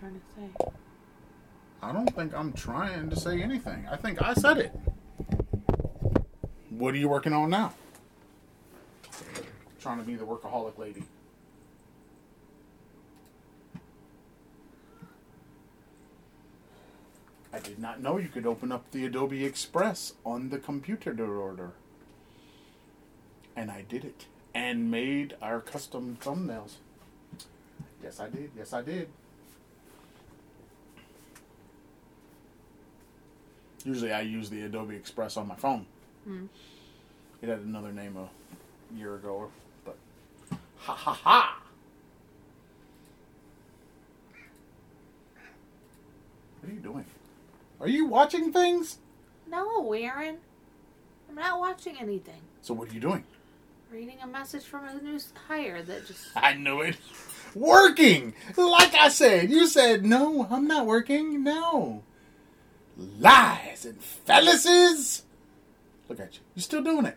trying to say? I don't think I'm trying to say anything. I think I said it. What are you working on now? Trying to be the workaholic lady. I did not know you could open up the Adobe Express on the computer order. And I did it. And made our custom thumbnails. Yes, I did. Yes, I did. Usually I use the Adobe Express on my phone. Hmm. It had another name a year ago, but ha ha ha! What are you doing? Are you watching things? No, Aaron. I'm not watching anything. So what are you doing? Reading a message from a new hire that just. I knew it. Working! Like I said, you said, no, I'm not working. No. Lies and fallacies. Look at you. You're still doing it.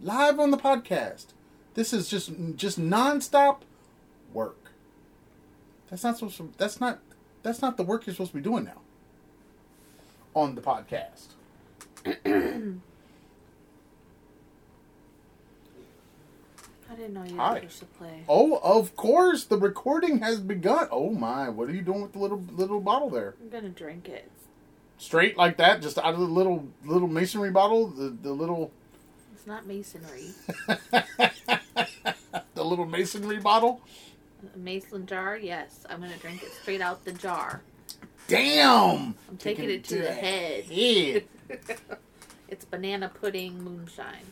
Live on the podcast. This is just just nonstop work. That's not supposed to, that's not that's not the work you're supposed to be doing now. On the podcast. I didn't know you Hi. were supposed to play. Oh, of course, the recording has begun. Oh my, what are you doing with the little little bottle there? I'm gonna drink it. Straight like that, just out of the little little masonry bottle, the the little It's not masonry. the little masonry bottle. A mason jar, yes. I'm gonna drink it straight out the jar. Damn! I'm taking it to the head. head. It's banana pudding moonshine.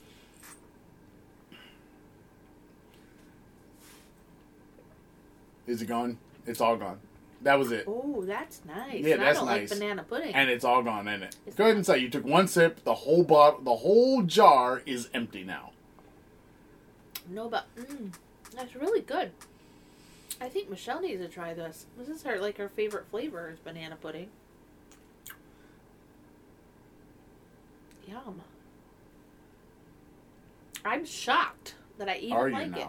Is it gone? It's all gone. That was it. Oh, that's nice. Yeah, And that's I don't nice. like banana pudding. And it's all gone in it. It's Go ahead and say you took one sip. The whole bottle, the whole jar is empty now. no, but mm, that's really good. I think Michelle needs to try this. This is her like her favorite flavor is banana pudding. Yum. I'm shocked that I even Are you like it.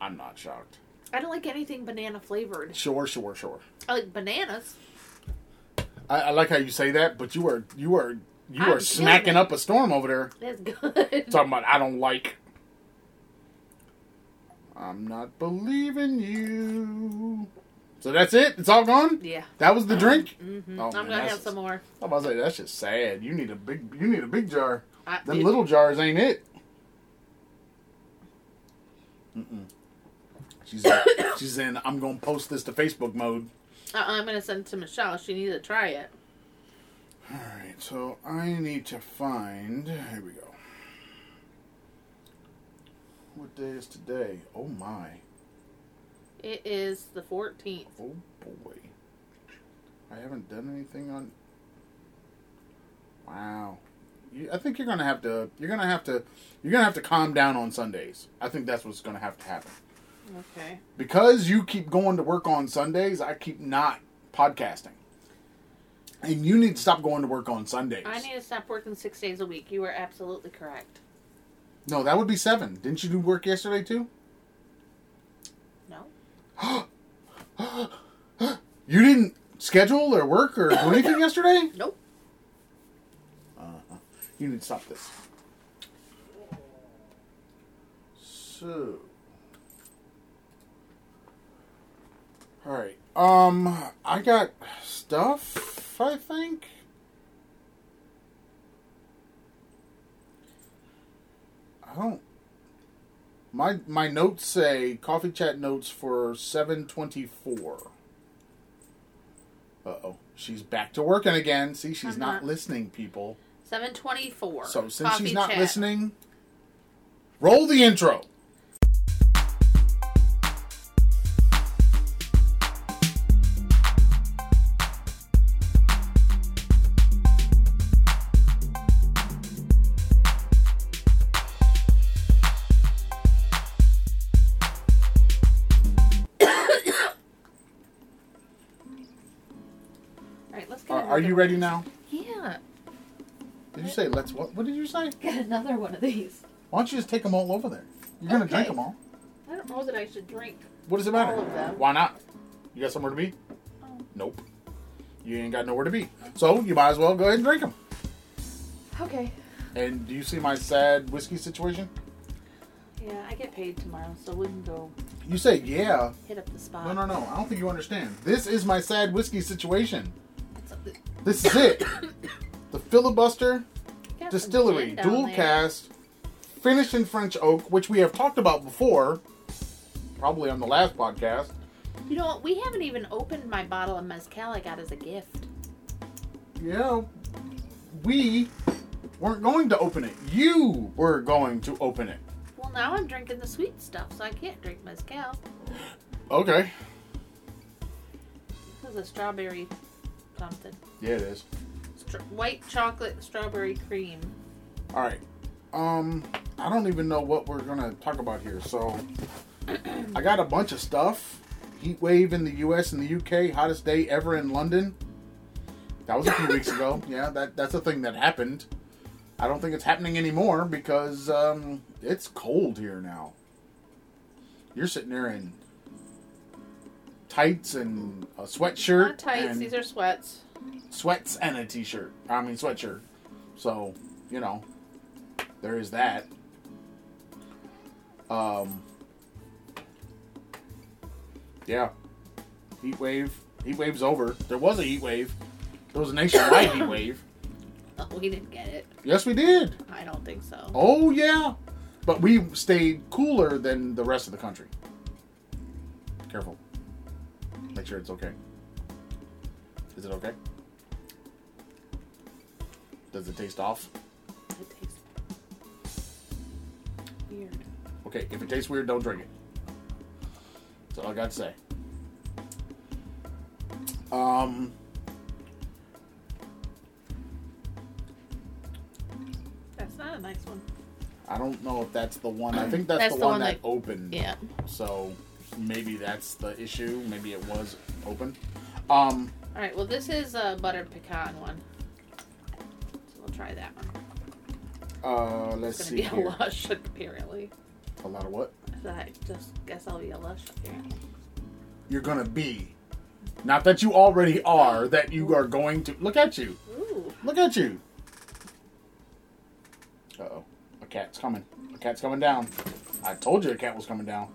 I'm not shocked. I don't like anything banana flavored. Sure, sure, sure. I like bananas. I, I like how you say that, but you are you are you I'm are smacking kidding. up a storm over there. That's good. Talking about I don't like. I'm not believing you. So that's it. It's all gone. yeah. That was the drink. hmm Oh, I'm man, gonna have some more. I'm about to say that's just sad. You need a big. You need a big jar. I, Them little jars ain't it. Mm-mm. She's in, she's in. I'm gonna post this to Facebook mode. uh, I'm gonna send it to Michelle. She needs to try it. All right, so I need to find. Here we go. What day is today? Oh my! It is the 14th. Oh boy! I haven't done anything on. Wow. You, I think you're gonna have to. You're gonna have to. You're gonna have to calm down on Sundays. I think that's what's gonna have to happen. Okay. because you keep going to work on Sundays, I keep not podcasting. And you need to stop going to work on Sundays. I need to stop working six days a week. You are absolutely correct. no, that would be seven. Didn't you do work yesterday too? No. You didn't schedule or work or do anything yesterday? Nope. Uh-huh. You need to stop this. So. Alright. Um, I got stuff, I think. I don't. My my notes say coffee chat notes for seven twenty four. Uh oh, she's back to working again. See, she's I'm not not. listening, people. 724. So since Coffee she's not chat. listening, roll the intro. Are, you ready now? Yeah. Did you say let's what? What did you say? Get another one of these. Why don't you just take them all over there? You're gonna drink them all. I don't know that I should drink What does it matter? All of them. Why not? You got somewhere to be? Oh. Nope. You ain't got nowhere to be. So you might as well go ahead and drink them. Okay. And do you see my sad whiskey situation? Yeah, I get paid tomorrow, so we can go You say yeah. hit up the spot. No, no, no. I don't think you understand. This is my sad whiskey situation. This is it. the filibuster got some distillery, gin down dual there. cask, finished in French oak, which we have talked about before, probably on the last podcast. You know what? We haven't even opened my bottle of mezcal I got as a gift. Yeah, we weren't going to open it. You were going to open it. Well, now I'm drinking the sweet stuff, so I can't drink mezcal. Okay. This is a strawberry something. Yeah, it is. Str- white chocolate strawberry cream. All right. Um, I don't even know what we're gonna talk about here. So, I got a bunch of stuff. Heat wave in the U.S. and the U.K. Hottest day ever in London. That was a few weeks ago. Yeah, that that's a thing that happened. I don't think it's happening anymore because um, it's cold here now. You're sitting there in tights and a sweatshirt. Not tights, and these are sweats. sweats and a t-shirt. I mean sweatshirt. So, you know, there is that. Um Yeah. Heat wave. Heat wave's over. There was a heat wave. There was a nationwide heat wave. Oh, we didn't get it. Yes, we did. I don't think so. Oh yeah. But we stayed cooler than the rest of the country. Careful. Make sure it's okay. Is it okay? Does it taste off? It tastes weird. Okay, if it tastes weird, don't drink it. That's all I got to say. Um, That's not a nice one. I don't know if that's the one. I think that's, That's the, the one, one that, that- opened. Yeah. So maybe that's the issue. Maybe it was open. Um, All right. Well, this is a buttered pecan one. So we'll try that one. uh, let's It's see gonna be here. a lush, apparently. A lot of what? So I just guess I'll be a lush, apparently. You're gonna be. Not that you already are. That you are going to. Look at you. Ooh. Look at you. Uh oh. A cat's coming. A cat's coming down. I told you a cat was coming down.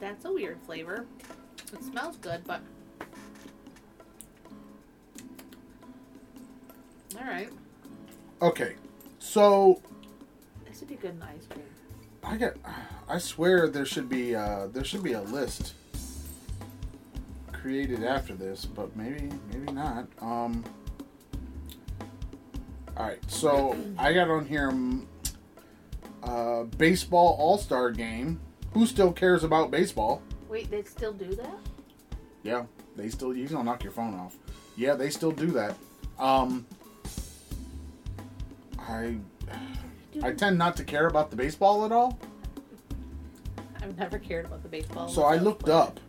That's a weird flavor. It smells good, but. Alright. Okay. So This would be good in ice cream. I get. I swear there should be. Uh, there should be a list created after this, but maybe maybe not. Um. All right. So I got on here. um, Uh, baseball All Star Game. Who still cares about baseball? Wait, they still do that? Yeah, they still. You gonna knock your phone off? Yeah, they still do that. Um, I I tend not to care about the baseball at all, I've never cared about the baseball. so I looked up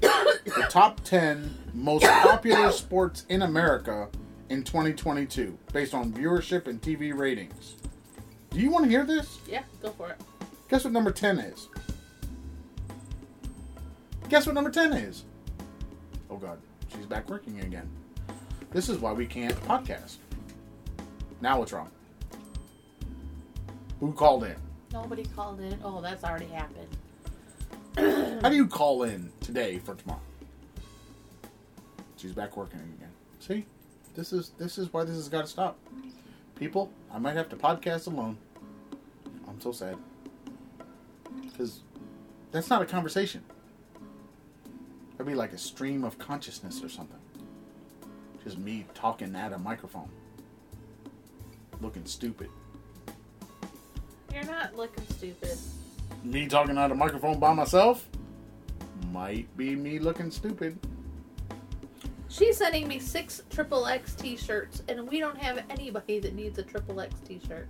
the top ten most popular sports in America in 2022 based on viewership and TV ratings. Do you want to hear this? Yeah, go for it. Guess what number 10 is? Guess what number 10 is? Oh god, she's back working again. This is why we can't podcast. Now what's wrong? Who called in? Nobody called in. Oh, that's already happened. How do you call in today for tomorrow? She's back working again. See? This is this is why this has got to stop. People, I might have to podcast alone. I'm so sad. Cuz that's not a conversation. That'd be like a stream of consciousness or something. Just me talking at a microphone. Looking stupid. You're not looking stupid. Me talking at a microphone by myself might be me looking stupid. She's sending me six triple X t-shirts, and we don't have anybody that needs a triple X t-shirt.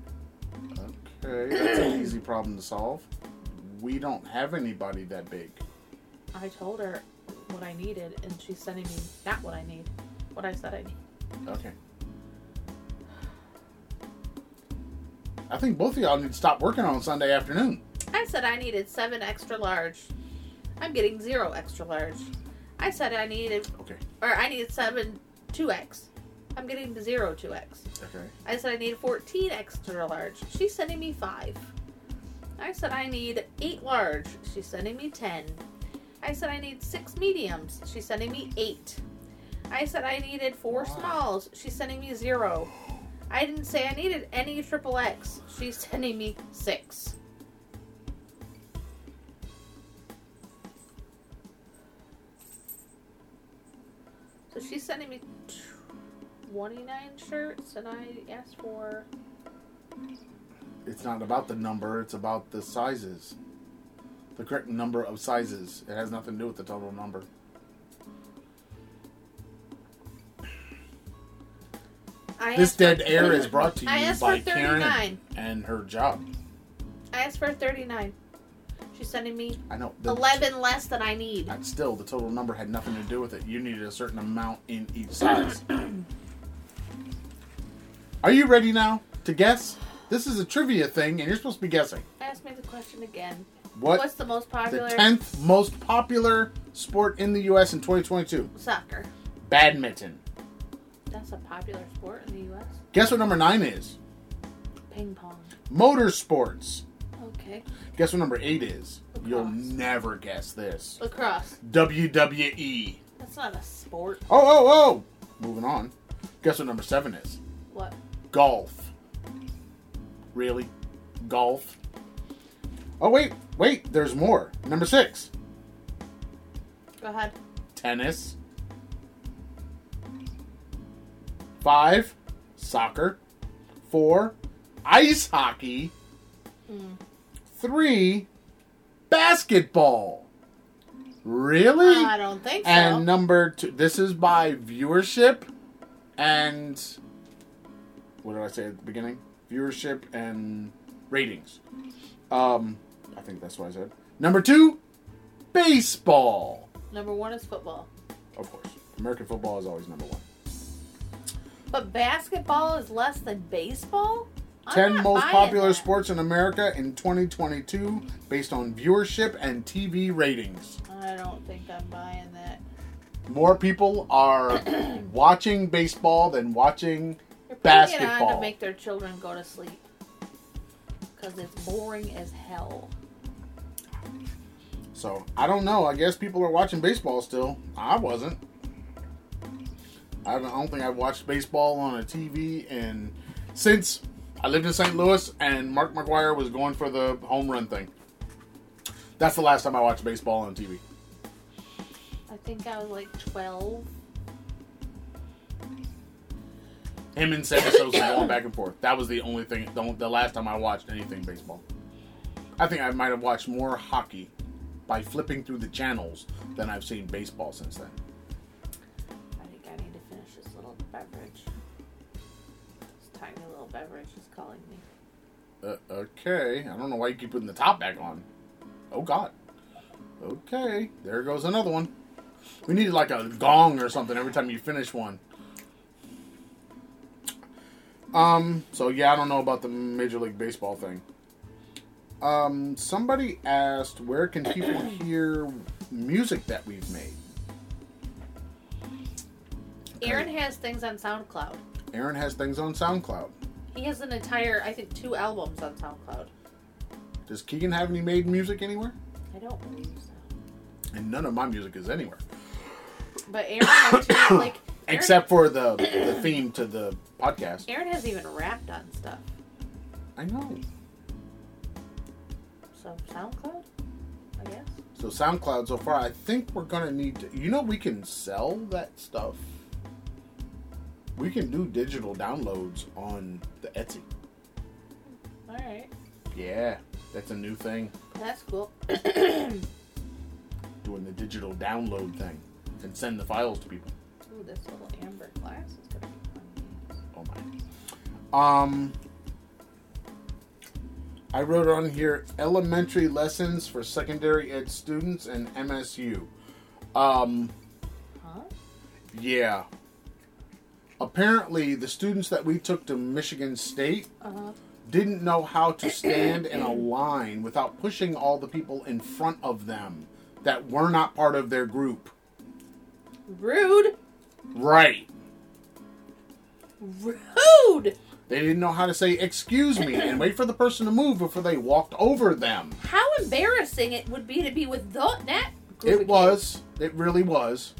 Okay, that's an easy problem to solve. We don't have anybody that big. I told her what I needed, and she's sending me not what I need. What I said I need. Okay. I think both of y'all need to stop working on Sunday afternoon. I said I needed seven extra large. I'm getting zero extra large. I said I needed, Okay. or I needed seven two X. I'm getting zero two X. Okay. I said I need 14 extra large. She's sending me five. I said I need eight large. She's sending me 10. I said I need six mediums. She's sending me eight. I said I needed four smalls. She's sending me zero. I didn't say I needed any triple X. She's sending me six. So she's sending me 29 shirts, and I asked for. It's not about the number, it's about the sizes. The correct number of sizes. It has nothing to do with the total number. I This dead air is brought to you by Karen 39. and her job. I asked for 39. She's sending me I know. The, 11 less than I need. And still, the total number had nothing to do with it. You needed a certain amount in each size. Are you ready now to guess? This is a trivia thing, and you're supposed to be guessing. Ask me the question again. What What's the most popular? the? 10th most popular sport in the U.S. in 2022? Soccer. Badminton. That's a popular sport in the U.S. Guess what number 9 is? Ping pong. Motorsports. Okay. Guess what number 8 is? You'll never guess this. Lacrosse. WWE. That's not a sport. Oh, oh, oh! Moving on. Guess what number 7 is? What? Golf. Really? Golf? Oh, wait, wait, there's more. Number six, Go ahead. tennis. Five, soccer. Four, ice hockey. Mm. Three, basketball. Really? I don't think so. and number two, this is by viewership and what did I say at the beginning? Viewership and ratings. Um, I think that's what I said. Number two, baseball. Number one is football. Of course, American football is always number one. But basketball is less than baseball? I'm Ten not most popular that. sports in America in 2022, based on viewership and TV ratings. I don't think I'm buying that. More people are watching baseball than watching They're putting it on Basketball. to make their children go to sleep. Because it's boring as hell. So I don't know. I guess people are watching baseball still. I wasn't. I don't, I don't think I've watched baseball on a TV and since I lived in St. Louis and Mark McGwire was going for the home run thing. That's the last time I watched baseball on TV. I think I was like 12. Him and Sammy Sosa going back and forth. That was the only thing. The, the last time I watched anything baseball. I think I might have watched more hockey by flipping through the channels than I've seen baseball since then. I think I need to finish this little beverage. This tiny little beverage is calling me. Uh, okay, I don't know why you keep putting the top back on. Oh God. Okay, there goes another one. We need like a gong or something every time you finish one. Um. So yeah, I don't know about the Major League Baseball thing. Um. Somebody asked, where can people hear music that we've made? Aaron has things on SoundCloud. Aaron has things on SoundCloud. He has an entire, I think, two albums on SoundCloud. Does Keegan have any made music anywhere? I don't believe so. And none of my music is anywhere. But Aaron has two, like, Aaron, Except for the the theme to the podcast. Aaron has even rapped on stuff. I know. So SoundCloud, I guess. So SoundCloud so far, I think we're gonna need to. You know, we can sell that stuff. We can do digital downloads on the Etsy. All right, Yeah, that's a new thing. that's cool. Doing the digital download thing and send the files to people. Ooh, this little amber glass Um, I wrote on here elementary lessons for secondary ed students and MSU. Um, Huh? yeah. Apparently, the students that we took to Michigan State Uh huh. didn't know how to stand in a line without pushing all the people in front of them that were not part of their group. Rude. Right. Rude. They didn't know how to say excuse me and wait for the person to move before they walked over them. How embarrassing it would be to be with the, that group. It kids. was. It really was.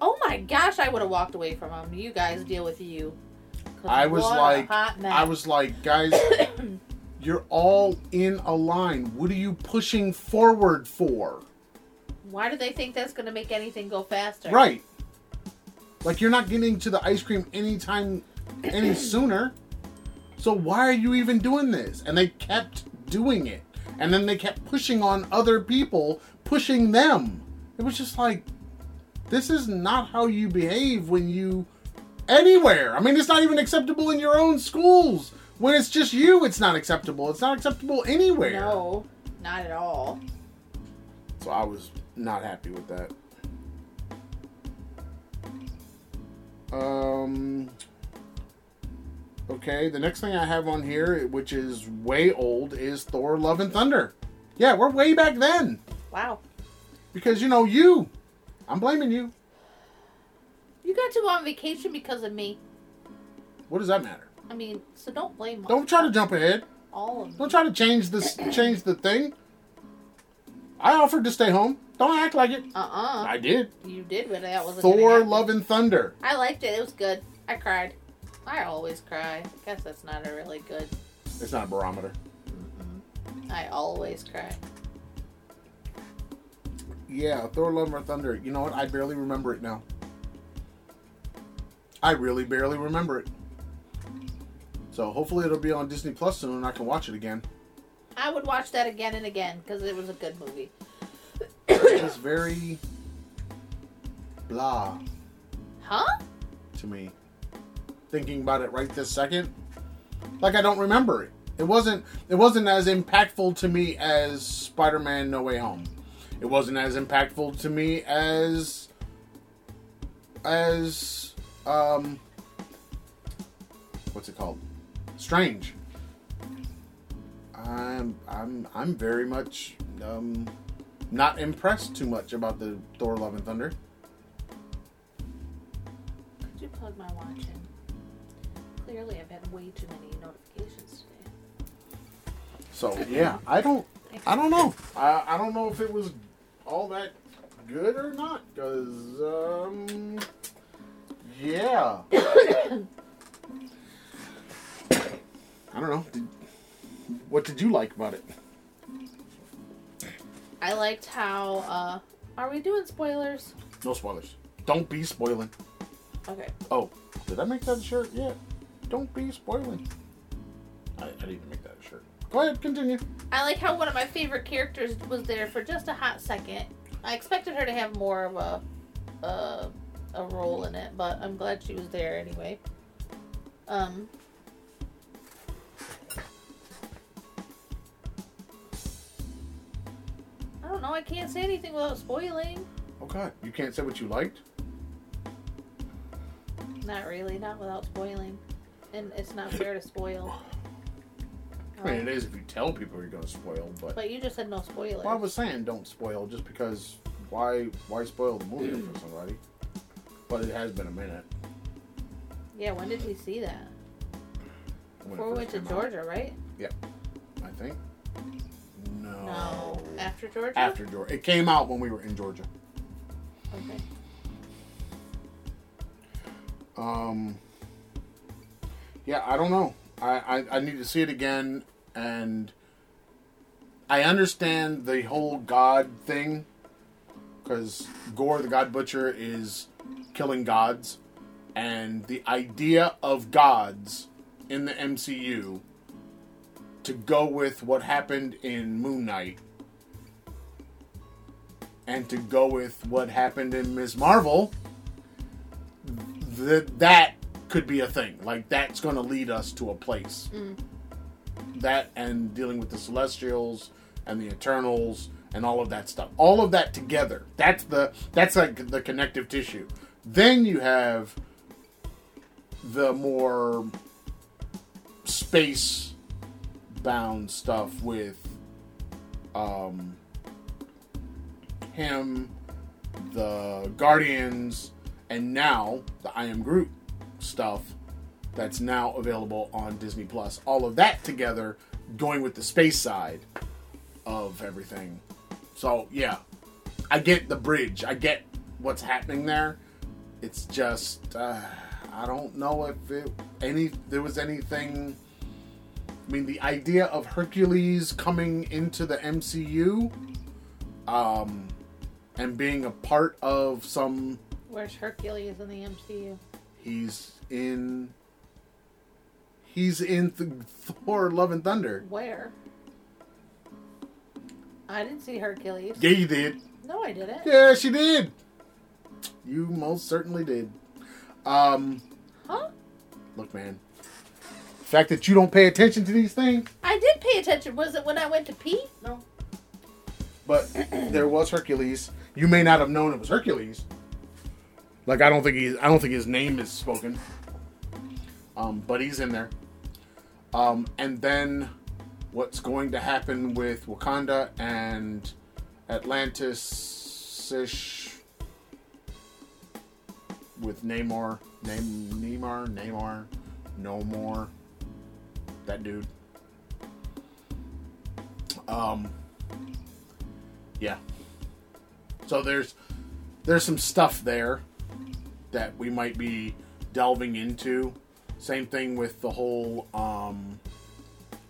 Oh my gosh, I would have walked away from them. You guys deal with you. I was like, hot. I was like, guys, you're all in a line. What are you pushing forward for? Why do they think that's going to make anything go faster? Right. Like you're not getting to the ice cream anytime any sooner. So why are you even doing this? And they kept doing it. And then they kept pushing on other people, pushing them. It was just like this is not how you behave when you anywhere. I mean, it's not even acceptable in your own schools. When it's just you, it's not acceptable. It's not acceptable anywhere. No, not at all. So I was not happy with that. Um. Okay, the next thing I have on here, which is way old, is Thor: Love and Thunder. Yeah, we're way back then Wow. because you know you. I'm blaming you. You got to go on vacation because of me. What does that matter? I mean, so don't blame Don't try to jump ahead. all of Don't try to change this. Change the thing. I offered to stay home. Don't act like it. Uh-uh. I did. You did, but that wasn't Thor: happen. Love and Thunder. I liked it. It was good. I cried. I always cry. I guess that's not a really good. It's not a barometer. Mm-hmm. I always cry. Yeah, Thor: Love and Thunder. You know what? I barely remember it now. I really barely remember it. So hopefully it'll be on Disney Plus soon and I can watch it again. I would watch that again and again because it was a good movie. It's just very blah Huh? to me. Thinking about it right this second, like I don't remember it. It wasn't. It wasn't as impactful to me as Spider-Man: No Way Home. It wasn't as impactful to me as as um what's it called? Strange. I'm I'm I'm very much um not impressed too much about the Thor: Love and Thunder. Could you plug my watch in? Clearly, I've had way too many notifications today. So yeah, I don't, I don't know. I, I don't know if it was all that good or not. Cause um, yeah. I don't know. Did, what did you like about it? I liked how. uh Are we doing spoilers? No spoilers. Don't be spoiling. Okay. Oh, did I make that a shirt? Yeah. Don't be spoiling. I, I didn't make that a shirt. Go ahead, continue. I like how one of my favorite characters was there for just a hot second. I expected her to have more of a a, a role in it, but I'm glad she was there anyway. Um. I don't know. I can't say anything without spoiling. Oh God, you can't say what you liked. Not really. Not without spoiling. And it's not fair to spoil. I mean, it is if you tell people you're going to spoil, but But you just said no spoilers. well, I was saying don't spoil just because why why spoil the movie for somebody? But it has been a minute. Yeah. When did we see that? when it Before we went first to came out, Georgia, right? Yeah. I think. No. No. After Georgia? After Georgia, it came out when we were in Georgia. Okay. Um. Yeah, I don't know. I, I, I need to see it again, and I understand the whole God thing, because Gorr the God Butcher is killing gods, and the idea of gods in the MCU to go with what happened in Moon Knight and to go with what happened in Ms. Marvel that that could be a thing. Like that's going to lead us to a place. That and dealing with the Celestials and the Eternals and all of that stuff. All of that together. That's the that's like the connective tissue. Then you have the more space bound stuff with um him, the Guardians, and now the I Am Groot stuff that's now available on Disney Plus. All of that together, going with the space side of everything. So yeah, I get the bridge. I get what's happening there. It's just uh, I don't know if it, any there was anything. I mean, the idea of Hercules coming into the MCU, um, and being a part of some. Where's Hercules in the MCU? He's in. He's in Th- Thor: Love and Thunder. Where? I didn't see Hercules. Yeah, you did. No, I didn't. Yeah, she did. You most certainly did. Um, Huh? look, man. The fact that you don't pay attention to these things, I did pay attention. Was it when I went to pee? No. but there was Hercules. You may not have known it was Hercules. Like I don't think he's. I don't think his name is spoken. Um, but he's in there. Um, and then what's going to happen with Wakanda and Atlantis ish with Namor, Name Neymar, Neymar, no more. That dude. Um. Yeah. So there's there's some stuff there that we might be delving into. Same thing with the whole um,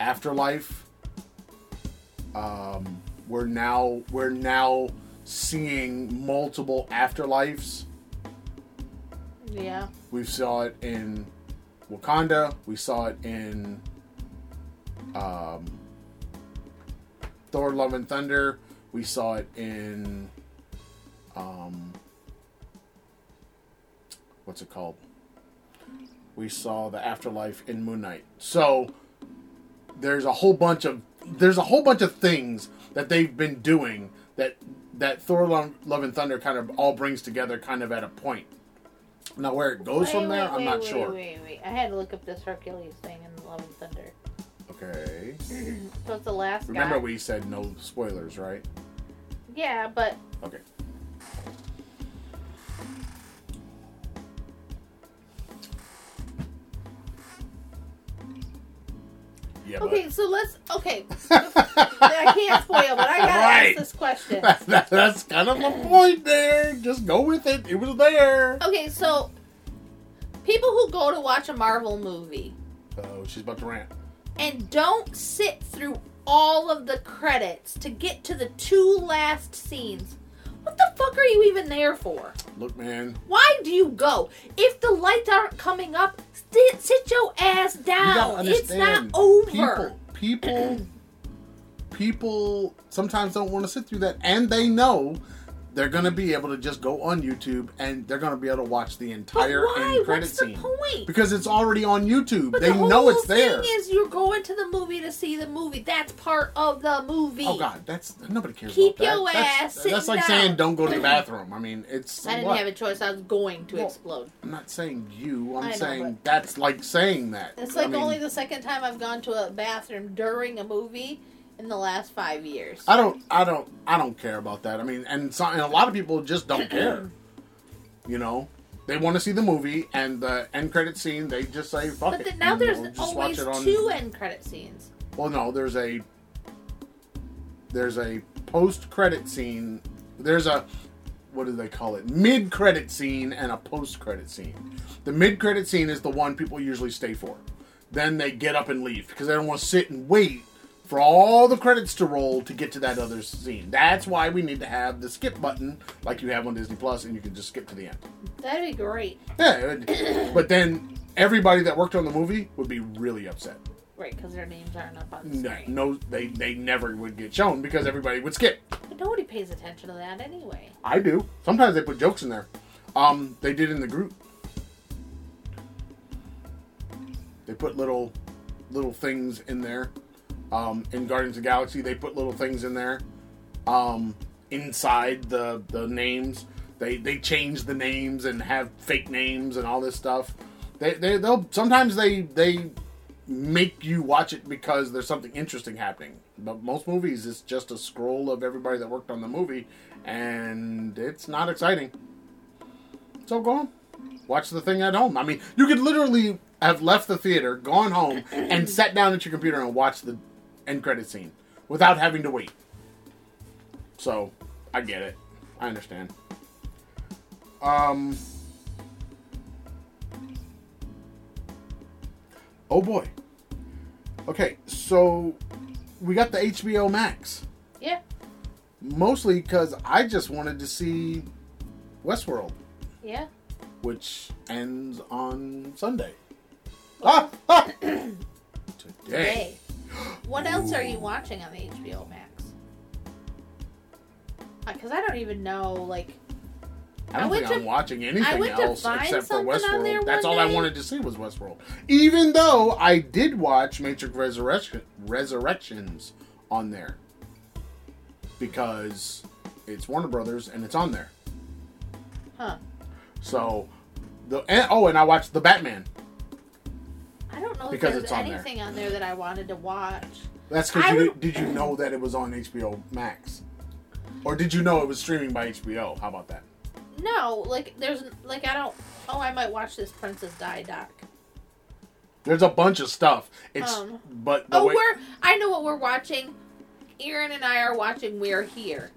afterlife. Um, we're now we're now seeing multiple afterlives. Yeah. We saw it in Wakanda. We saw it in um, Thor: Love and Thunder. We saw it in um, what's it called? We saw the afterlife in Moon Knight. So there's a whole bunch of there's a whole bunch of things that they've been doing that that Thor: Love, Love and Thunder kind of all brings together, kind of at a point. Now where it goes Wait, from there, wait, I'm not wait, sure. Wait, wait, I had to look up this Hercules thing in Love and Thunder. Okay. So it's the last Remember guy. we said no spoilers, right? Yeah, but Okay. Yeah, okay. So let's. Okay. I can't spoil, but I gotta Right. ask this question. but that, that's kind of the point there. Just go with it. It was there. Okay, so people who go to watch a Marvel movie Oh, she's about to rant. and don't sit through all of the credits to get to the two last scenes. Fuck are you even there for? Look, man. Why do you go? If the lights aren't coming up, sit, sit your ass You down. It's not over. People, people, people sometimes don't want to sit through that, and they know they're gonna be able to just go on YouTube and they're gonna be able to watch the But entire why? end credit What's the scene point? because it's already on YouTube. But they the whole know it's there. thing is you're going to the movie to see the movie. That's part of the movie. Oh God, that's nobody cares Keep about your that's, ass that's sitting like down. saying don't go to the bathroom. I mean, it's. I didn't what? have a choice. I was going to Well, explode. I'm not saying you. I'm know, saying that's like saying that. It's I like mean, only the second time I've gone to a bathroom during a movie in the last five years. I don't. I don't. I don't care about that. I mean, and, so, and a lot of people just don't care. You know, they want to see the movie and the end credit scene. They just say fuck but it. then, now and there's we'll always watch it on- two end credit scenes. Well, no, there's a there's a post credit scene. There's a what do they call it? Mid credit scene and a post credit scene. The mid credit scene is the one people usually stay for. Then they get up and leave because they don't want to sit and wait for all the credits to roll to get to that other scene. That's why we need to have the skip button like you have on Disney Plus, and you can just skip to the end. That'd be great. Yeah, would- but then everybody that worked on the movie would be really upset. Right, because their names aren't up on the No, screen. no, they they never would get shown because everybody would skip. But nobody pays attention to that anyway. I do. Sometimes they put jokes in there. Um, they did in the group. They put little little things in there. Um, in Guardians of Galaxy, they put little things in there. Um, inside the the names, they they change the names and have fake names and all this stuff. They they they'll sometimes they they make you watch it because there's something interesting happening. But most movies, it's just a scroll of everybody that worked on the movie, and it's not exciting. So go on, watch the thing at home. I mean, you could literally have left the theater, gone home, and sat down at your computer and watched the end credit scene without having to wait. So, I get it. I understand. Um. Oh boy. Okay, so we got the HBO Max. Yeah. Mostly because I just wanted to see Westworld, Yeah. which ends on Sunday. Ah! ah! Today. Today. What else are you watching on the HBO Max? Uh, because I don't even know. Like, I I don't went think I'm to- watching anything else except for something on there Westworld. That's all I wanted to see was Westworld. Even though I did watch Matrix Resurrection Resurrections on there. Because it's Warner Brothers and it's on there. huh? So the and, oh, and I watched the Batman. I don't know if Because there's it's on there. anything on there that I wanted to watch. That's because you would- did, you know that it was on HBO Max, or did you know it was streaming by HBO? How about that? No, like there's like I don't. Oh, I might watch this Princess Di doc. There's a bunch of stuff. It's Um, but Oh, way, we're. I know what we're watching. Aaron and I are watching We're Here.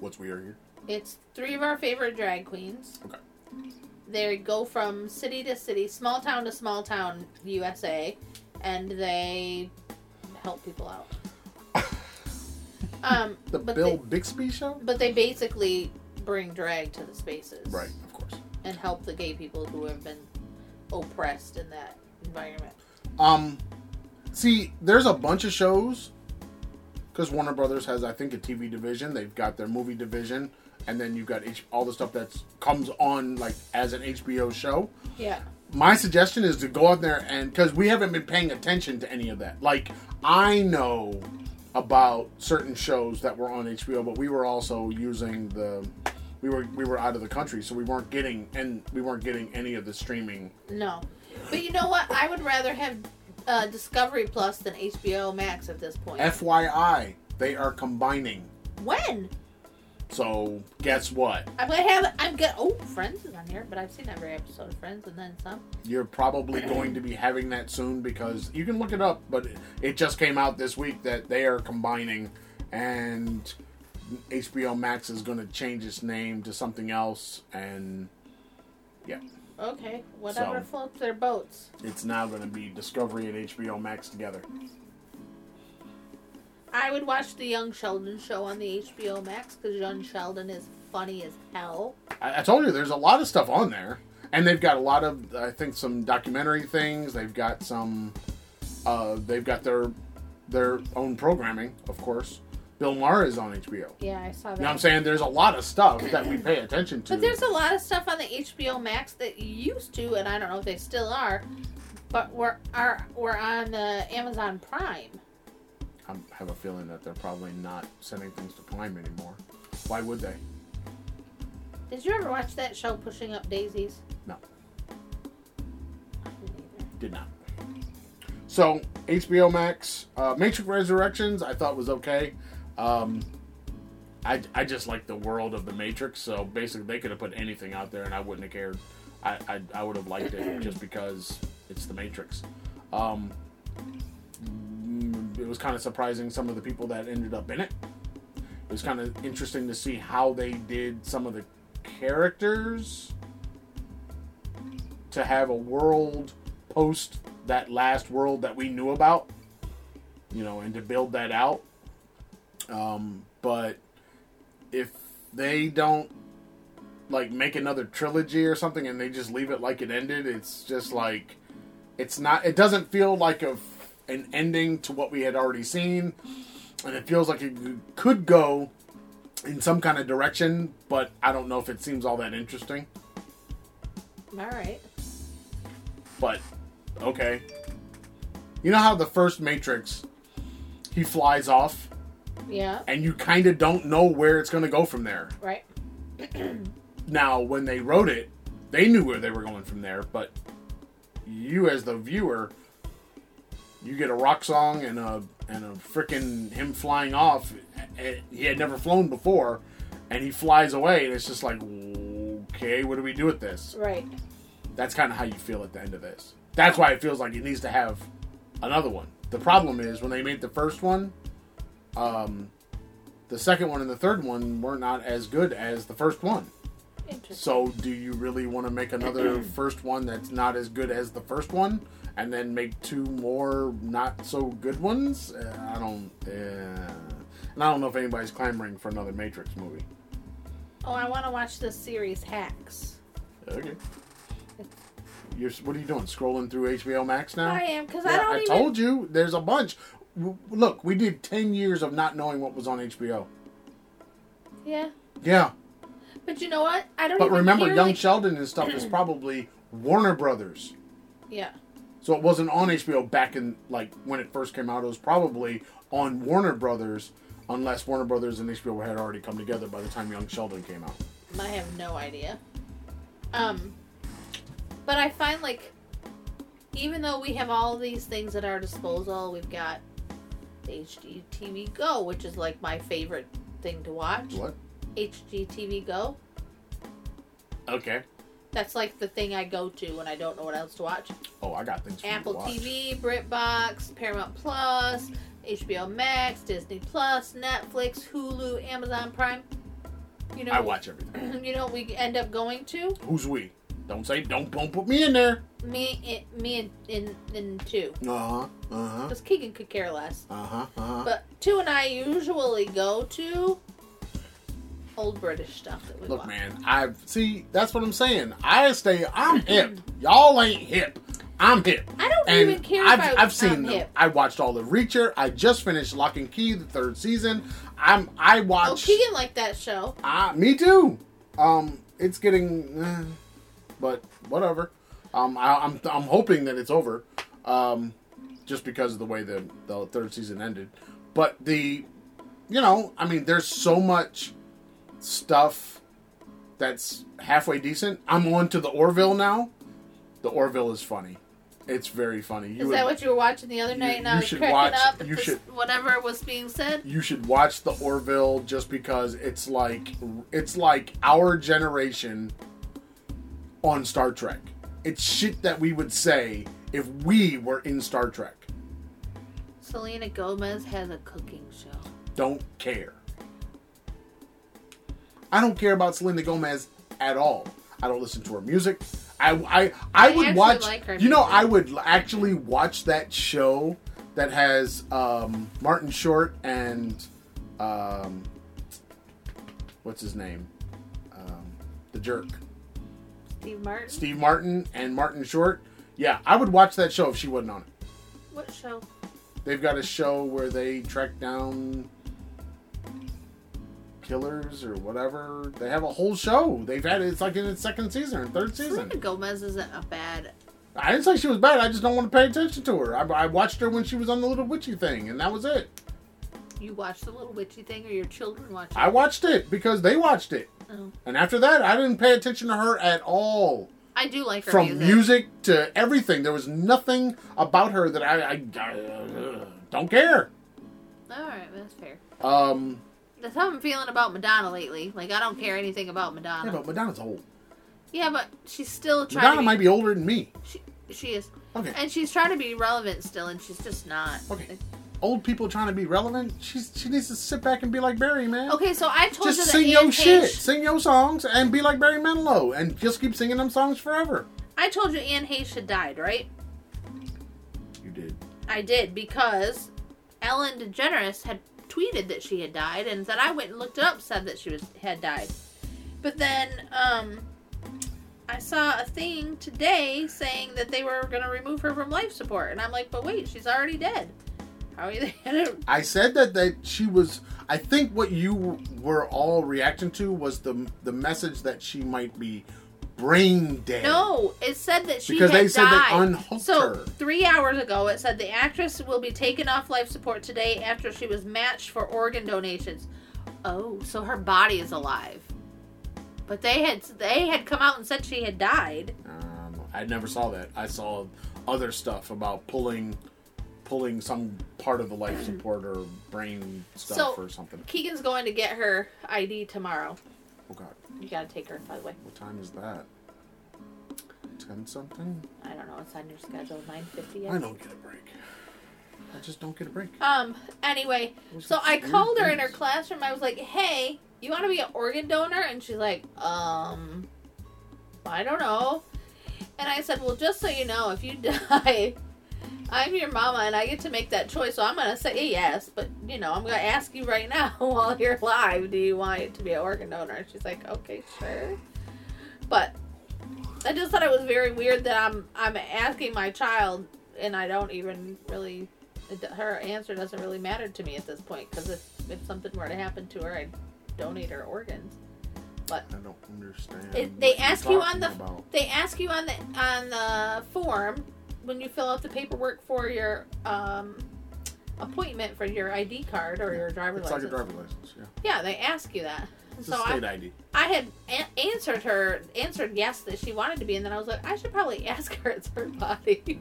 what's weird here? It's three of our favorite drag queens. Okay. They go from city to city, small town to small town, USA, and they help people out. um, The but Bill they, Bixby show. but they basically bring drag to the spaces, Right, of course. and help the gay people who have been oppressed in that environment. Um, see, there's a bunch of shows because Warner Brothers has, I think, a TV division. They've got their movie division, and then you've got H- all the stuff that comes on like as an HBO show. Yeah. My suggestion is to go out there and because we haven't been paying attention to any of that. Like I know about certain shows that were on HBO, but we were also using the we were we were out of the country, so we weren't getting and we weren't getting any of the streaming. No. But you know what? I would rather have uh, Discovery Plus than HBO Max at this point. FYI, they are combining. when? So guess what? I'm gonna have. I'm gonna. Oh, Friends is on here, but I've seen every episode of Friends and then some. You're probably going to be having that soon because you can look it up, but it- it just came out this week that they are combining and HBO Max is going to change its name to something else and yeah, Okay, whatever So- floats their boats. it's now going to be Discovery and HBO Max together. I would watch the Young Sheldon show on the HBO Max because Young Sheldon is funny as hell. I, I told you there's a lot of stuff on there, and they've got a lot of I think some documentary things. They've got some. Uh, they've got their their own programming, of course. Bill Maher is on HBO. Yeah, I saw that. You know what I'm saying? There's a lot of stuff that we pay attention to. But there's a lot of stuff on the HBO Max that you used to, and I don't know if they still are, but we're are we're on the Amazon Prime. I have a feeling that they're probably not sending things to Prime anymore. Why would they? Did you ever watch that show, Pushing Up Daisies? No. Did not. So HBO Max, uh, Matrix Resurrections, I thought was okay. Um, I I just like the world of the Matrix, so basically they could have put anything out there and I wouldn't have cared. I I, I would have liked it just because it's the Matrix. Um, it was kind of surprising some of the people that ended up in it. It was kind of interesting to see how they did some of the characters to have a world post that last world that we knew about, you know, and to build that out. Um, but if they don't like make another trilogy or something and they just leave it like it ended, it's just like it's not. It doesn't feel like a an ending to what we had already seen, and it feels like it could go in some kind of direction. But I don't know if it seems all that interesting. All right. but okay. You know how the first Matrix, he flies off, Yeah. and you kind of don't know where it's going to go from there. Right. Now, when they wrote it, they knew where they were going from there, but you as the viewer, you get a rock song and a and a freaking him flying off. eh, He had never flown before, and he flies away, and it's just like, okay, what do we do with this? Right. That's kind of how you feel at the end of this. That's why it feels like it needs to have another one. The problem is when they made the first one, um, the second one and the third one were not as good as the first one. Interesting. So, do you really want to make another first one that's not as good as the first one, and then make two more not so good ones? Uh, I don't. Uh, and I don't know if anybody's clamoring for another Matrix movie. Oh, I want to watch the series Hacks. Okay. You're, what are you doing? Scrolling through HBO Max now? I am because I don't I even. told you. There's a bunch. W- Look, we did ten years of not knowing what was on HBO. Yeah, Yeah, but you know what? I don't. but even remember, Young like- Sheldon and stuff is probably Warner Brothers. Yeah. So it wasn't on HBO back in like when it first came out. It was probably on Warner Brothers, unless Warner Brothers and HBO had already come together by the time Young Sheldon came out. I have no idea. Um, but I find like, even though we have all these things at our disposal, we've got HD TV Go, which is like my favorite thing to watch. What? HGTV Go. Okay. That's like the thing I go to when I don't know what else to watch. Oh, I got things for Apple. TV, BritBox, Paramount Plus, HBO Max, Disney Plus, Netflix, Hulu, Amazon Prime. You know, I watch everything. You know, what we end up going to Who's we? Don't say don't don't put me in there. me, it, me, and in, in two. Uh huh. Uh huh. Because Keegan could care less. Uh huh. Uh huh. But two and I usually go to old British stuff that we Look, watch. man, I see. That's what I'm saying. I stay. I'm hip. Y'all ain't hip. I'm hip. I don't And even care I've, I, I've seen hip. I watched all the Reacher. I just finished Locke and Key, the third season. I'm. I Oh, watched. Keegan like that show. Ah, me too. Um, it's getting, eh, but whatever. Um, I, I'm I'm hoping that it's over. Um, just because of the way the the third season ended. But the, you know, I mean, there's so much stuff that's halfway decent. I'm on to the Orville now. The Orville is funny. It's very funny. You Is would- that what you were watching the other You- night? You I was should watch- up you should- whatever was being said. you should watch the Orville just because it's like it's like our generation on Star Trek. It's shit that we would say if we were in Star Trek. Selena Gomez has a cooking show. Don't care. I don't care about Selena Gomez at all. I don't listen to her music. I I, I, I would watch. like her you know. I would actually watch that show that has um, Martin Short and um, what's his name, um, the jerk, Steve Martin. Steve Martin and Martin Short. Yeah, I would watch that show if she wasn't on it. What show? They've got a show where they track down killers or whatever. They have a whole show. They've had it's like in its second season or third season. Selena Gomez isn't a bad. I didn't say she was bad. I just don't want to pay attention to her. I, I watched her when she was on the Little Witchy thing, and that was it. You watched the little witchy thing, or your children watched it? I watched it because they watched it, Oh. and after that, I didn't pay attention to her at all. I do like her From music. music. to everything, there was nothing about her that I, I, I uh, don't care. All right, that's fair. Um, That's how I'm feeling about Madonna lately. Like I don't care anything about Madonna. yeah, but Madonna's old. Yeah, but she's still trying. Madonna to be, might be older than me. She, she is, Okay. and she's trying to be relevant still, and she's just not. Okay. Old people trying to be relevant. She's she needs to sit back and be like Barry, man. Okay, so I told Just you that sing Anne your Heche, shit, sing your songs, and be like Barry Manilow, and just keep singing them songs forever. I told you Anne Heche had died, right? You did. I did because Ellen DeGeneres had tweeted that she had died, and that I went and looked up, said that she was had died. But then, um, I saw a thing today saying that they were going to remove her from life support, and I'm like, but wait, she's already dead. How are going to? I said that that she was. I think what you were all reacting to was the the message that she might be brain dead. No, it said that she because had they said died. they unhooked So her. three hours ago, it said the actress will be taken off life support today after she was matched for organ donations. Oh, so her body is alive. But they had they had come out and said she had died. Um, I never saw that. I saw other stuff about pulling pulling some part of the life support or brain stuff So- or something. Keegan's going to get her ID tomorrow. Oh god, You gotta take her, by the way. what time is that? Ten something? I don't know. It's on your schedule. Nine fifty. I don't get a break. I just don't get a break. Um. Anyway, so I called her in her classroom. I was like, "Hey, you want to be an organ donor?" And she's like, "Um, I don't know." And I said, "Well, just so you know, if you die, I'm your mama, and I get to make that choice. So I'm gonna say yes, but you know, I'm gonna ask you right now while you're alive. Do you want to be an organ donor?" And she's like, "Okay, sure." But I just thought it was very weird that I'm I'm asking my child, and I don't even really her answer doesn't really matter to me at this point because if, if something were to happen to her, I'd donate her organs. But I don't understand. It, they ask you on the about. they ask you on the on the form when you fill out the paperwork for your um, appointment for your ID card or your driver's It's like license. a driver license, yeah. Yeah, they ask you that. It's so a I, state ID. I had a- answered her answered yes that she wanted to be, and then I was like, I should probably ask her. It's her body.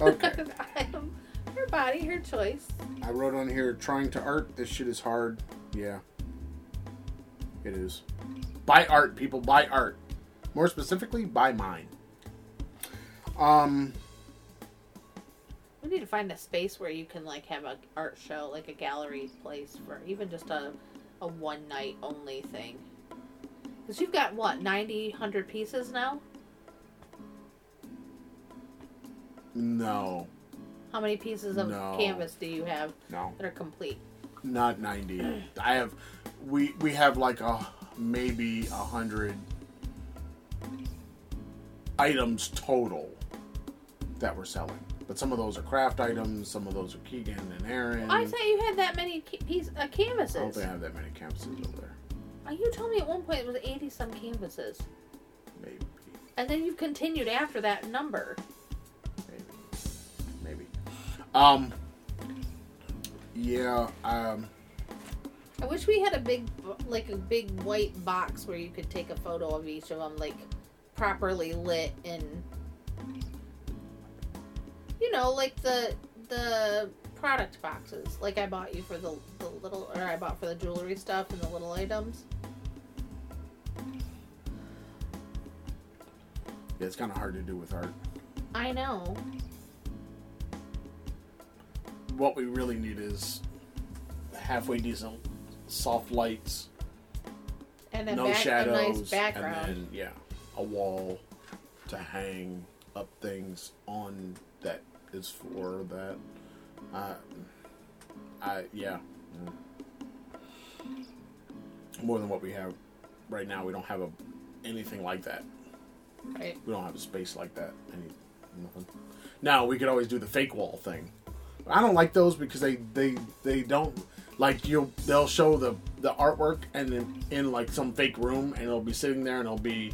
Okay. I'm- her body, her choice. I wrote on here, trying to art. This shit is hard. Yeah. It is. Buy art, people. Buy art. More specifically, buy mine. Um, We need to find a space where you can like have a art show, like a gallery place for even just a a one night only thing. Because you've got what 90, 100 pieces now. no. How many pieces of No. canvas do you have No. that are complete? Not 90. I have, we, we have like a, maybe a hundred items total that we're selling. But some of those are craft items, some of those are Keegan and Aaron. I thought you had that many ca- piece, uh, I don't canvases. think I have that many canvases over there. Uh, You told me at one point it was eighty some canvases, Maybe. and then you continued after that number. Maybe. Maybe. Um. Yeah. Um. I wish we had a big, like a big white box where you could take a photo of each of them, like properly lit and, you know, like the the product boxes, like I bought you for the the little, or I bought for the jewelry stuff and the little items. Yeah, it's kind of hard to do with art. I know. What we really need is halfway decent soft lights, And no back, shadows, a nice background. and then yeah, a wall to hang up things on is for that. Uh, I yeah. Mm. More than what we have right now. We don't have a anything like that. right. We don't have a space like that. Any nothing. Now we could always do the fake wall thing. I don't like those because they they they don't like you'll They'll show the the artwork and then in like some fake room and it'll be sitting there and it'll be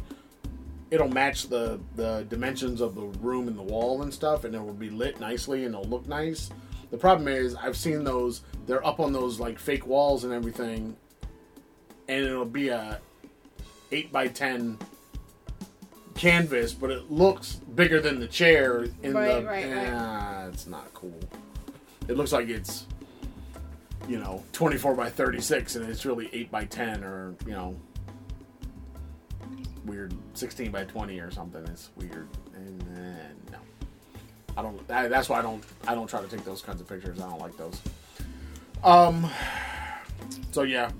it'll match the the dimensions of the room and the wall and stuff and it will be lit nicely and it'll look nice. The problem is I've seen those. They're up on those like fake walls and everything, and it'll be a eight by ten canvas, but it looks bigger than the chair in Right, the. right, right. Ah, it's not cool. It looks like it's, you know, twenty four by thirty six, and it's really eight by ten, or you know, weird sixteen by twenty or something. It's weird, and uh, no, I don't. I, that's why I don't. I don't try to take those kinds of pictures. I don't like those. Um. So yeah,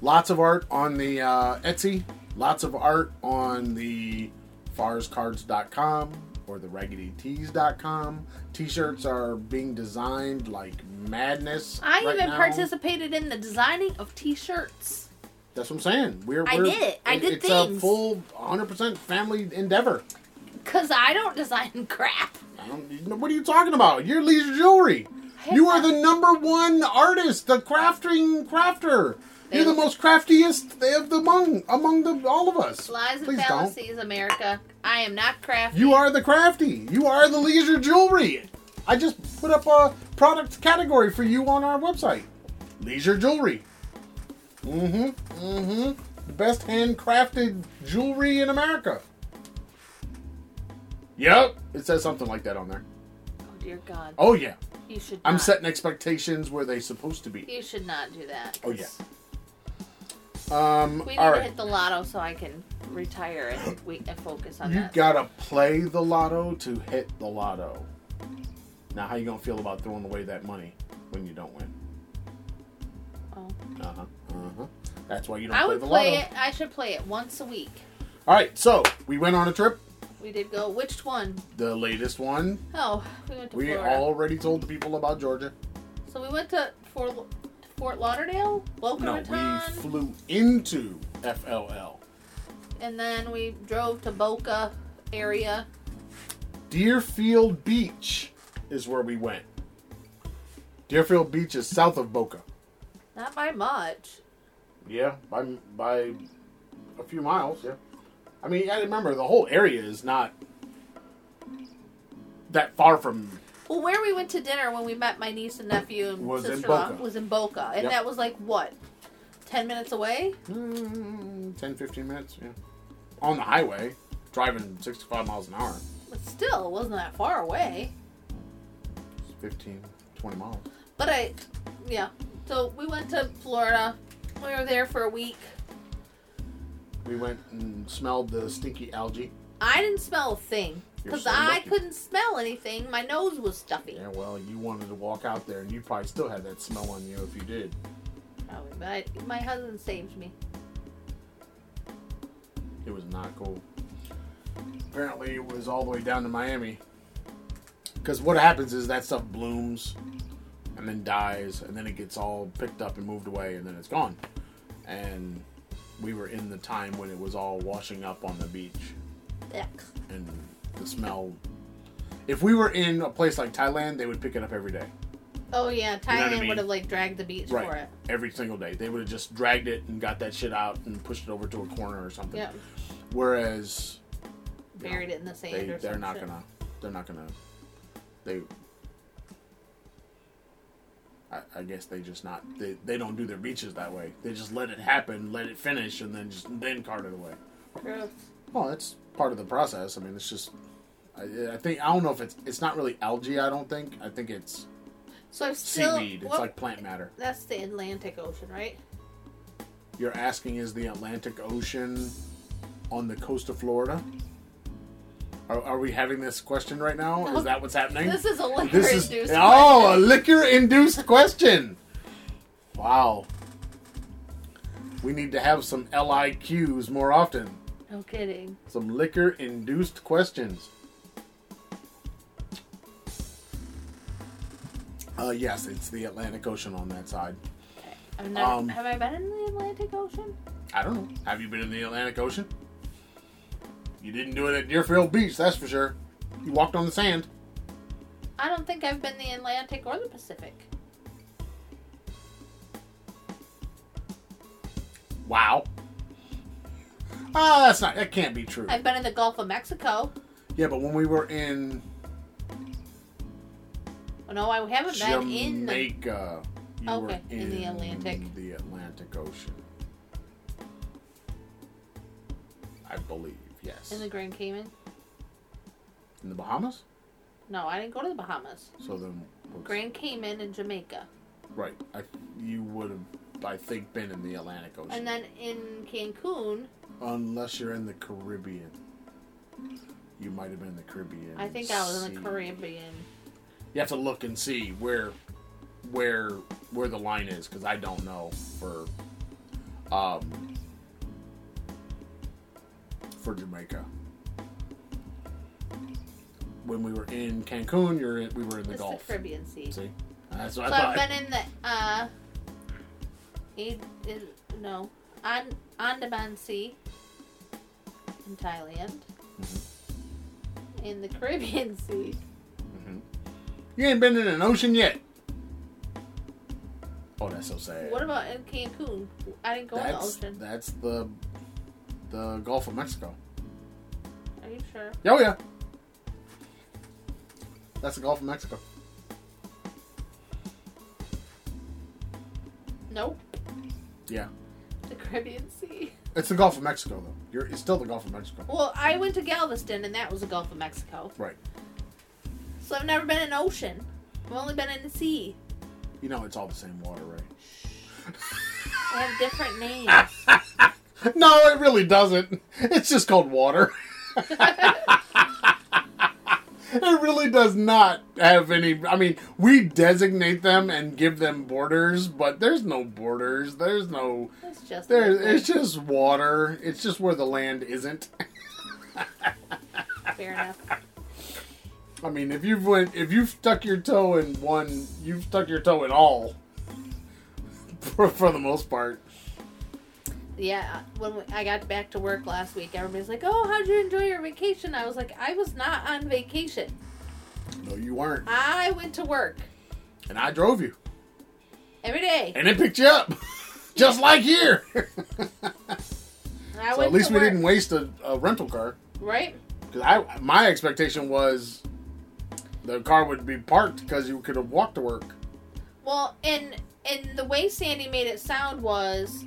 lots of art on the uh, Etsy. Lots of art on the farscards.com or the raggedytees.com. T-shirts are being designed like madness. I right even now. participated in the designing of T-shirts. That's what I'm saying. We're, I we're did it. I did it's things. a full 100% family endeavor. Cause I don't design crap. I don't, what are you talking about? You're Leisure Jewelry. You are the number one artist, the crafting crafter. You're the most craftiest of the among among the all of us. Lies and Please don't. fallacies, America. I am not crafty. You are the crafty. You are the leisure jewelry. I just put up a product category for you on our website. Leisure jewelry. Mm-hmm. Mm-hmm. Best handcrafted jewelry in America. Yep, it says something like that on there. Oh dear God. Oh yeah, You should. I'm not. setting expectations where they supposed to be. You should not do that. Oh, yeah. Um, We need all to right, hit the lotto so I can retire and we and focus on you that. gotta play the lotto to hit the lotto. Now, how you gonna feel about throwing away that money when you don't win? Oh. Uh huh. Huh. That's why you don't I play would the play lotto. it. I should play it once a week. All right, so we went on a trip. We did go. Which one? The latest one. Oh, we went to We Florida. already told the people about Georgia. So we went to Fort, Fort Lauderdale, Boca No, Raton, we flew into FLL. and then we drove to Boca area. Deerfield Beach is where we went. Deerfield Beach is south of Boca. Not by much. Yeah, by by a few miles. Yeah, I mean, I remember the whole area is not that far from. Well, where we went to dinner when we met my niece and nephew and Was in sister-in-law Boca. was in Boca, and Yep. that was like what, ten minutes away. mm, 10, 15 minutes. Yeah, on the highway, driving sixty-five miles an hour. But still, it wasn't that far away. It's 15, 20 miles. But I, yeah. So we went to Florida. We were there for a week. We went and smelled the stinky algae. I didn't smell a thing because so I lucky. couldn't smell anything. My nose was stuffy. Yeah, well, you wanted to walk out there, and you probably still had that smell on you if you did. Probably, but I, my husband saved me. It was not cool. Apparently, it was all the way down to Miami. Because what happens is that stuff blooms and then dies, and then it gets all picked up and moved away, and then it's gone. And we were in the time when it was all washing up on the beach, Yuck. and the smell. If we were in a place like Thailand, they would pick it up every day. Oh yeah, know I Thailand mean? would have like dragged the beach for it. Every single day. They would have just dragged it and got that shit out and pushed it over to a corner or something. Yeah, Whereas buried it in the sand they some not shit. gonna they're not gonna they I, I guess they just not they, they don't do their beaches that way they just let it happen let it finish and then just then cart it away Gross. well that's part of the process i mean it's just I, I think i don't know if it's it's not really algae i don't think i think it's So still. seaweed it's like plant matter that's the Atlantic Ocean, right? you're asking is the atlantic ocean on the coast of florida are, are we having this question right now No. is that what's happening This is a liquor This is induced. oh, a liquor induced question. Wow. We need to have some LIQs more often. No kidding. Some liquor induced questions. Uh, yes, it's the Atlantic Ocean on that side. I've never, Um, have I been in the Atlantic Ocean? I don't know. Have you been in the Atlantic Ocean? You didn't do it at Deerfield Beach, that's for sure. You walked on the sand. I don't think I've been the Atlantic or the Pacific. Wow. Ah, that's not. That can't be true. I've been in the Gulf of Mexico. Yeah, but when we were in Oh, no, I haven't been in the. Jamaica, were Okay, in the Atlantic. the Atlantic Ocean. I believe, yes. In the Grand Cayman? In the Bahamas? No, I didn't go to the Bahamas. So then, what's- Grand Cayman and Jamaica. right? I, you would have, I think, been in the Atlantic Ocean, And then in Cancun, unless you're in the Caribbean. You might have been in the Caribbean. I think I was in the Sea. Caribbean. You have to look and see where, where, where the line is because I don't know for, um, for Jamaica. When we were in Cancun, you're in, we were in the It's Gulf. the Caribbean Sea. So See, that's what I've I thought. been in the, uh, no, on Andaman Sea in Thailand. Mm-hmm. In the Caribbean Sea. You ain't been in an ocean yet. Oh, that's so sad. What about in Cancun? I didn't go in the ocean. that's the the Gulf of Mexico. Are you sure? Oh yeah, that's the Gulf of Mexico. Nope. Yeah, The Caribbean Sea. It's the Gulf of Mexico, though. You're, it's still the Gulf of Mexico. Well, I went to Galveston, and that was the Gulf of Mexico. Right. So I've never been in ocean. I've only been in the sea. You know, it's all the same water, right? They have different names. No, it really doesn't. It's just called water. it really does not have any. I mean, we designate them and give them borders, but there's no borders. There's no. It's just There, it's just water. It's just where the land isn't. fair enough. I mean, if you've went, if you've stuck your toe in one, you've stuck your toe in all. For, for the most part, Yeah, when we, I got back to work last week, everybody's like, "Oh, how'd you enjoy your vacation?" I was like, "I was not on vacation. no, you weren't, I went to work and I drove you, every day. and it picked you up, just like here. So at least we work, didn't waste a, a rental car. right? Because I, my expectation was the car would be parked because you could have walked to work. Well, and and the way Sandy made it sound was,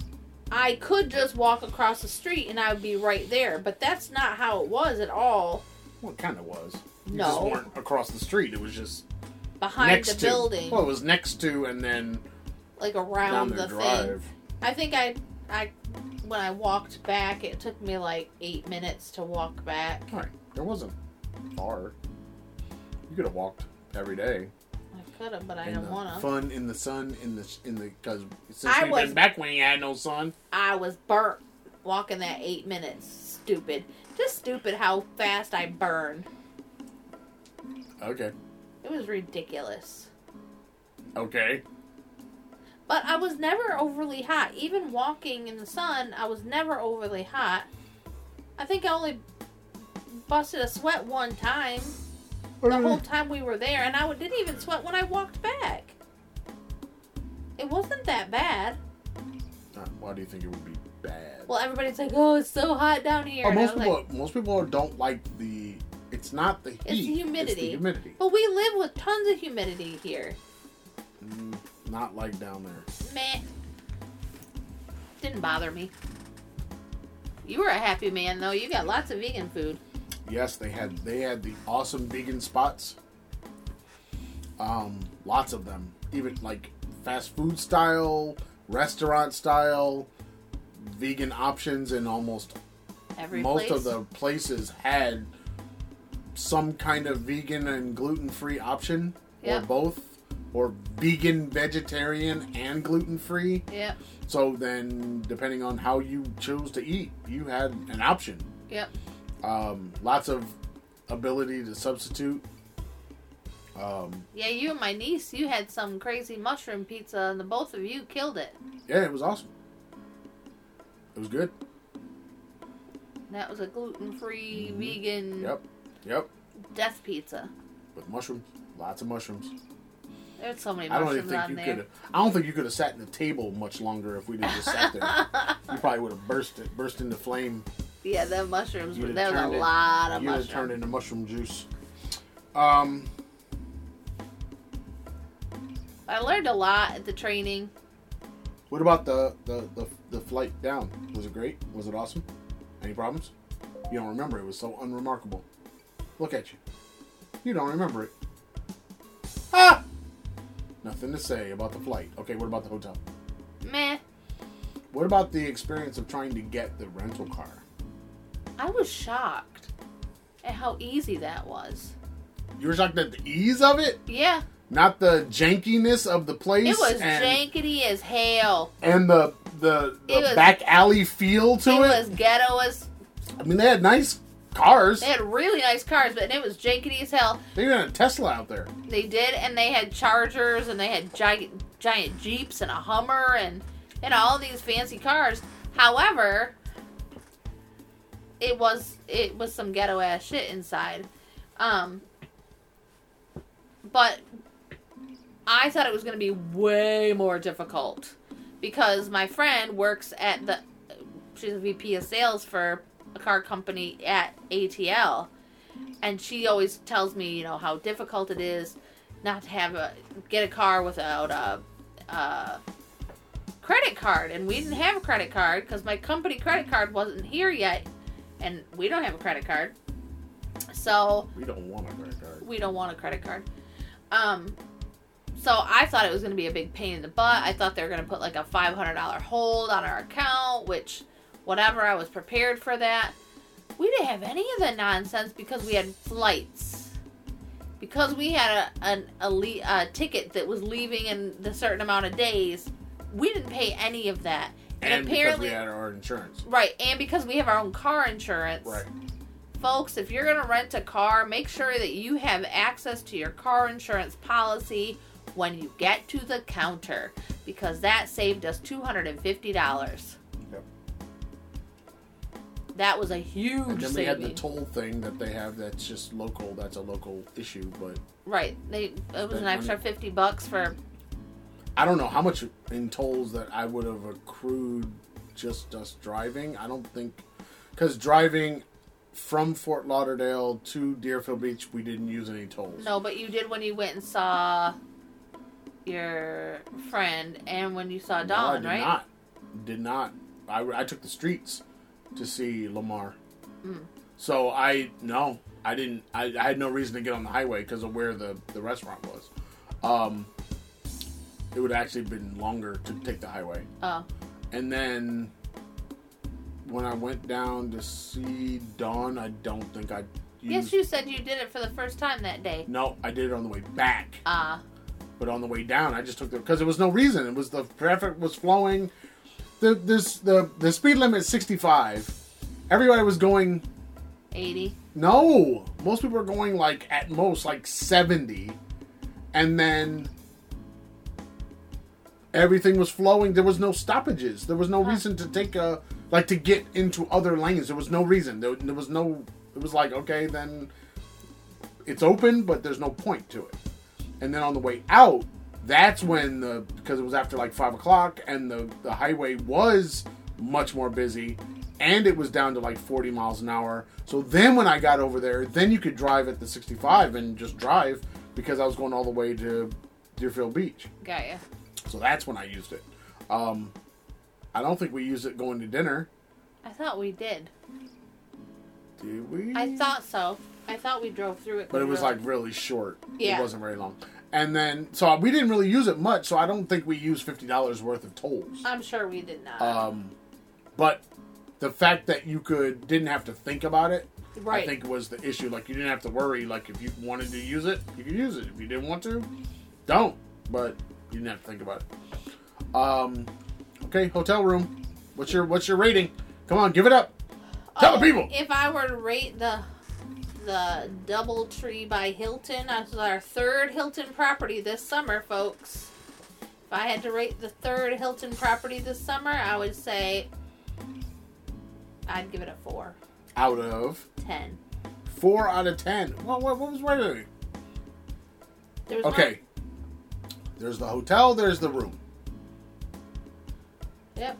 I could just walk across the street and I would be right there, but that's not how it was at all. Well, it kind of was. You No. just weren't across the street. It was just Behind the to. building, Well, it was next to, and then like around the thing. I think I, I, when I walked back, it took me like eight minutes to walk back. All right, it wasn't far. You could have walked every day. Could have, but I didn't want to. Fun in the sun, in the in the because since I we've was- been back when you had no sun. I was burnt walking that eight minutes. Stupid. Just stupid how fast I burned. Okay, It was ridiculous. okay. But I was never overly hot. Even walking in the sun, I was never overly hot. I think I only busted a sweat one time the whole time we were there, and I didn't even sweat when I walked back. It wasn't that bad. Why do you think it would be bad? Well, everybody's like, "Oh, it's so hot down here." Oh, most people, like, most people don't like the. It's not the heat. It's the humidity. It's the humidity. "But we live with tons of humidity here." Mm, not like down there. Meh. Didn't bother me. You were a happy man though. You got lots of vegan food. Yes, they had they had the awesome vegan spots. Um, lots of them. Even like fast food style, restaurant style, vegan options, and almost Every most place. of the places had some kind of vegan and gluten free option, Yeah. or both, or vegan, vegetarian, and gluten free. Yep. So then, depending on how you chose to eat, you had an option. Yep. Um, lots of ability to substitute. Um, Yeah, you and my niece, you had some crazy mushroom pizza, and the both of you killed it. yeah, it was awesome. It was good. That was a gluten-free, Mhm. vegan Yep, yep. death pizza. With mushrooms, lots of mushrooms. There's so many I don't even think you there. could. I don't think you could have sat in the table much longer if we'd have just sat there. you probably would have burst it, burst into flame. Yeah, the mushrooms. You'd there was a turned it- lot of You'd turned into mushroom juice. Um, I learned a lot at the training. what about the, the the the flight down? Was it great? Was it awesome? Any problems? You don't remember? It was so unremarkable. Look at you. You don't remember it. Ah! Nothing to say about the flight. Okay, what about the hotel? Meh. What about the experience of trying to get the rental car? I was shocked at how easy that was. You were shocked at the ease of it, Yeah, not the jankiness of the place. it was and, jankety as hell. and the the, the was- back alley feel to it, it. was ghetto as. I mean, they had nice cars. They had really nice cars, but it was jankety as hell. They even had a Tesla out there. They did, and they had Chargers, and they had giant giant Jeeps and a Hummer, and and all these fancy cars. However, it was it was some ghetto ass shit inside. Um, but I thought it was going to be way more difficult because my friend works at the she's a VP of sales for a car company at ATL and she always tells me, you know, how difficult it is not to have a get a car without a, uh credit card, and we didn't have a credit card because my company credit card wasn't here yet, and we don't have a credit card. So We don't want a credit card. we don't want a credit card. Um, so I thought it was going to be a big pain in the butt. I thought they were going to put like a five hundred dollar hold on our account, which, whatever. I was prepared for that. We didn't have any of that nonsense because we had flights. Because we had a an le- a ticket that was leaving in the certain amount of days, we didn't pay any of that. And, And because apparently, we had our own insurance. right, and because we have our own car insurance, Right. folks, if you're going to rent a car, make sure that you have access to your car insurance policy when you get to the counter because that saved us $250. Yep. That was a huge And then we had the toll thing that they have that's just local. That's a local issue, but right. They it was an extra 50 bucks for I don't know how much in tolls that I would have accrued just us driving. I don't think because driving from Fort Lauderdale to Deerfield Beach, we didn't use any tolls. No, but you did when you went and saw your friend and when you saw No, I did right? not. Did not. I, I took the streets to see Lamar. Mm. So I no, I didn't. I, I had no reason to get on the highway because of where the the restaurant was. Um, it would actually been longer to take the highway. Oh, And then when I went down to see Dawn, I don't think I yes, you said you did it for the first time that day. no, I did it on the way back. Ah, But on the way down, I just took the because there was no reason. It was the traffic was flowing. The this the the speed limit is sixty five. Everybody was going 80. no. Most people are going like at most like seventy, and then everything was flowing. There was no stoppages. There was no reason to take a like to get into other lanes. There was no reason. There, there was no. It was like okay, then it's open, but there's no point to it. And then on the way out, that's when the because it was after like five o'clock, and the the highway was much more busy, and it was down to like forty miles an hour. So then when I got over there, then you could drive at the sixty five and just drive because I was going all the way to Deerfield Beach. Got ya. So that's when I used it. Um, I don't think we used it going to dinner. I thought we did. Did we? I thought so. I thought we drove through it. but it was like really short. Yeah. It wasn't very long. And then, so we didn't really use it much. So I don't think we used fifty dollars worth of tolls. I'm sure we did not. Um, but the fact that you could didn't have to think about it, right. I think was the issue. Like you didn't have to worry. Like if you wanted to use it, you could use it. If you didn't want to, don't. But you didn't have to think about it. Um, okay, hotel room. What's your what's your rating? Come on, give it up. Tell the Oh, people. If I were to rate the the DoubleTree by Hilton, that's our third Hilton property this summer, folks. If I had to rate the third Hilton property this summer, I would say I'd give it a four. Out of Ten. four out of ten. What what, what was? There was Okay. There's the hotel. There's the room. yep.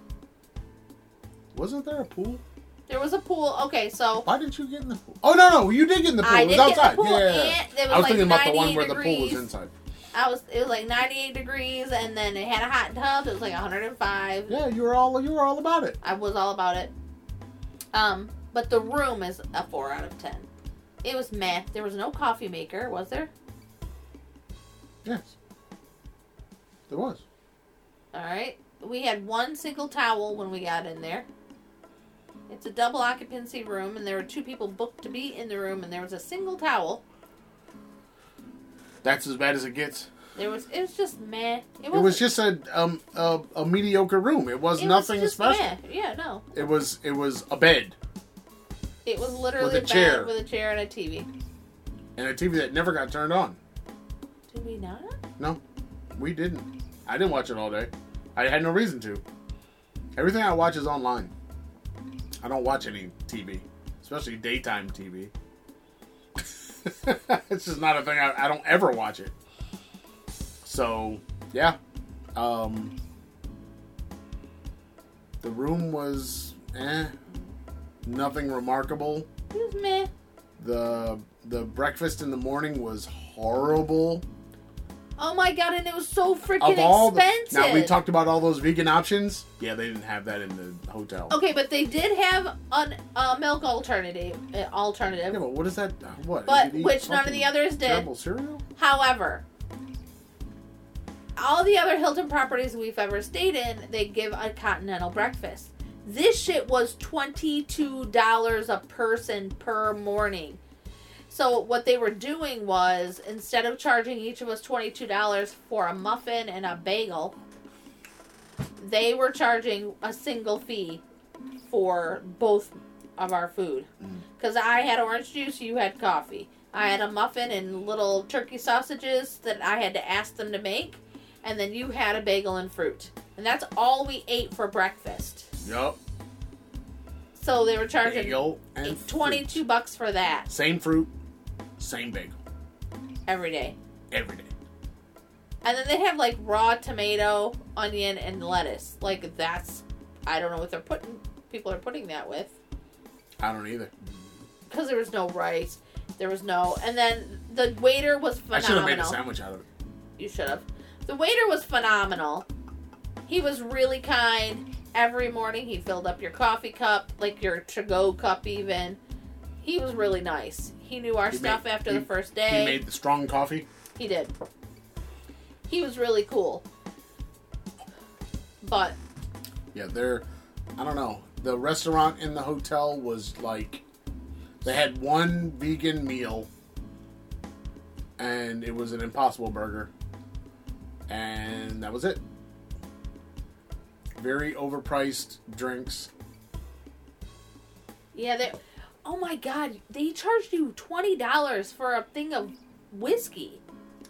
Wasn't there a pool? There was a pool. Okay, so Why didn't you get in the pool? Oh no, no, you did get in the pool. I it was did get in the outside. pool, yeah, yeah, yeah. and there was I was like thinking about the one 98 where the pool was inside. I was it was like 98 degrees, and then it had a hot tub. It was like 105. Yeah, you were all you were all about it. I was all about it. Um, but the room is a four out of ten. It was meh. There was no coffee maker, was there? Yes, there was. All right. We had one single towel when we got in there. It's a double occupancy room, and there were two people booked to be in the room, and there was a single towel. That's as bad as it gets. There was. It was just meh. It, It was just a um a, a mediocre room. It was it nothing was special. Meh. Yeah, no. It was it was a bed It was literally With a bed chair. with a chair and a TV. and a TV that never got turned on. Did we not? No, we didn't. I didn't watch it all day. I had no reason to. Everything I watch is online. I don't watch any TV, especially daytime TV. it's just not a thing. I, I don't ever watch it. So yeah, um, the room was eh, nothing remarkable. It was meh. the The breakfast in the morning was horrible. Oh my god, and it was so freaking all the, expensive. now we talked about all those vegan options. Yeah, they didn't have that in the hotel. Okay, but they did have an, a milk alternative. Uh, alternative. Yeah, but what is that? uh, What? But You could eat which none of the others did. Terrible cereal. However, all the other Hilton properties we've ever stayed in, they give a continental breakfast. This shit was $22 a person per morning. So what they were doing was instead of charging each of us $22 for a muffin and a bagel, they were charging a single fee for both of our food. Mm. Cuz I had orange juice, you had coffee. I had a muffin and little turkey sausages that I had to ask them to make, and then you had a bagel and fruit. And that's all we ate for breakfast. Yup. So they were charging Bagel and fruit. 22 bucks for that Same fruit, same bagel every day. every day. And then they have like raw tomato, onion, and lettuce. Like that's, I don't know what they're putting. People are putting that with I don't either. because there was no rice, there was no. And then the waiter was phenomenal. I should have made a sandwich out of it. You should have. The waiter was phenomenal. He was really kind. Every morning he filled up your coffee cup, like your to-go cup, even. He was really nice. He knew our He stuff made- after he- the first day. He made the strong coffee. He did. He was really cool. But Yeah, they're. I don't know. The restaurant in the hotel was like. They had one vegan meal, and it was an Impossible Burger, and that was it. Very overpriced drinks. yeah, they. Oh my God! They charged you twenty dollars for a thing of whiskey,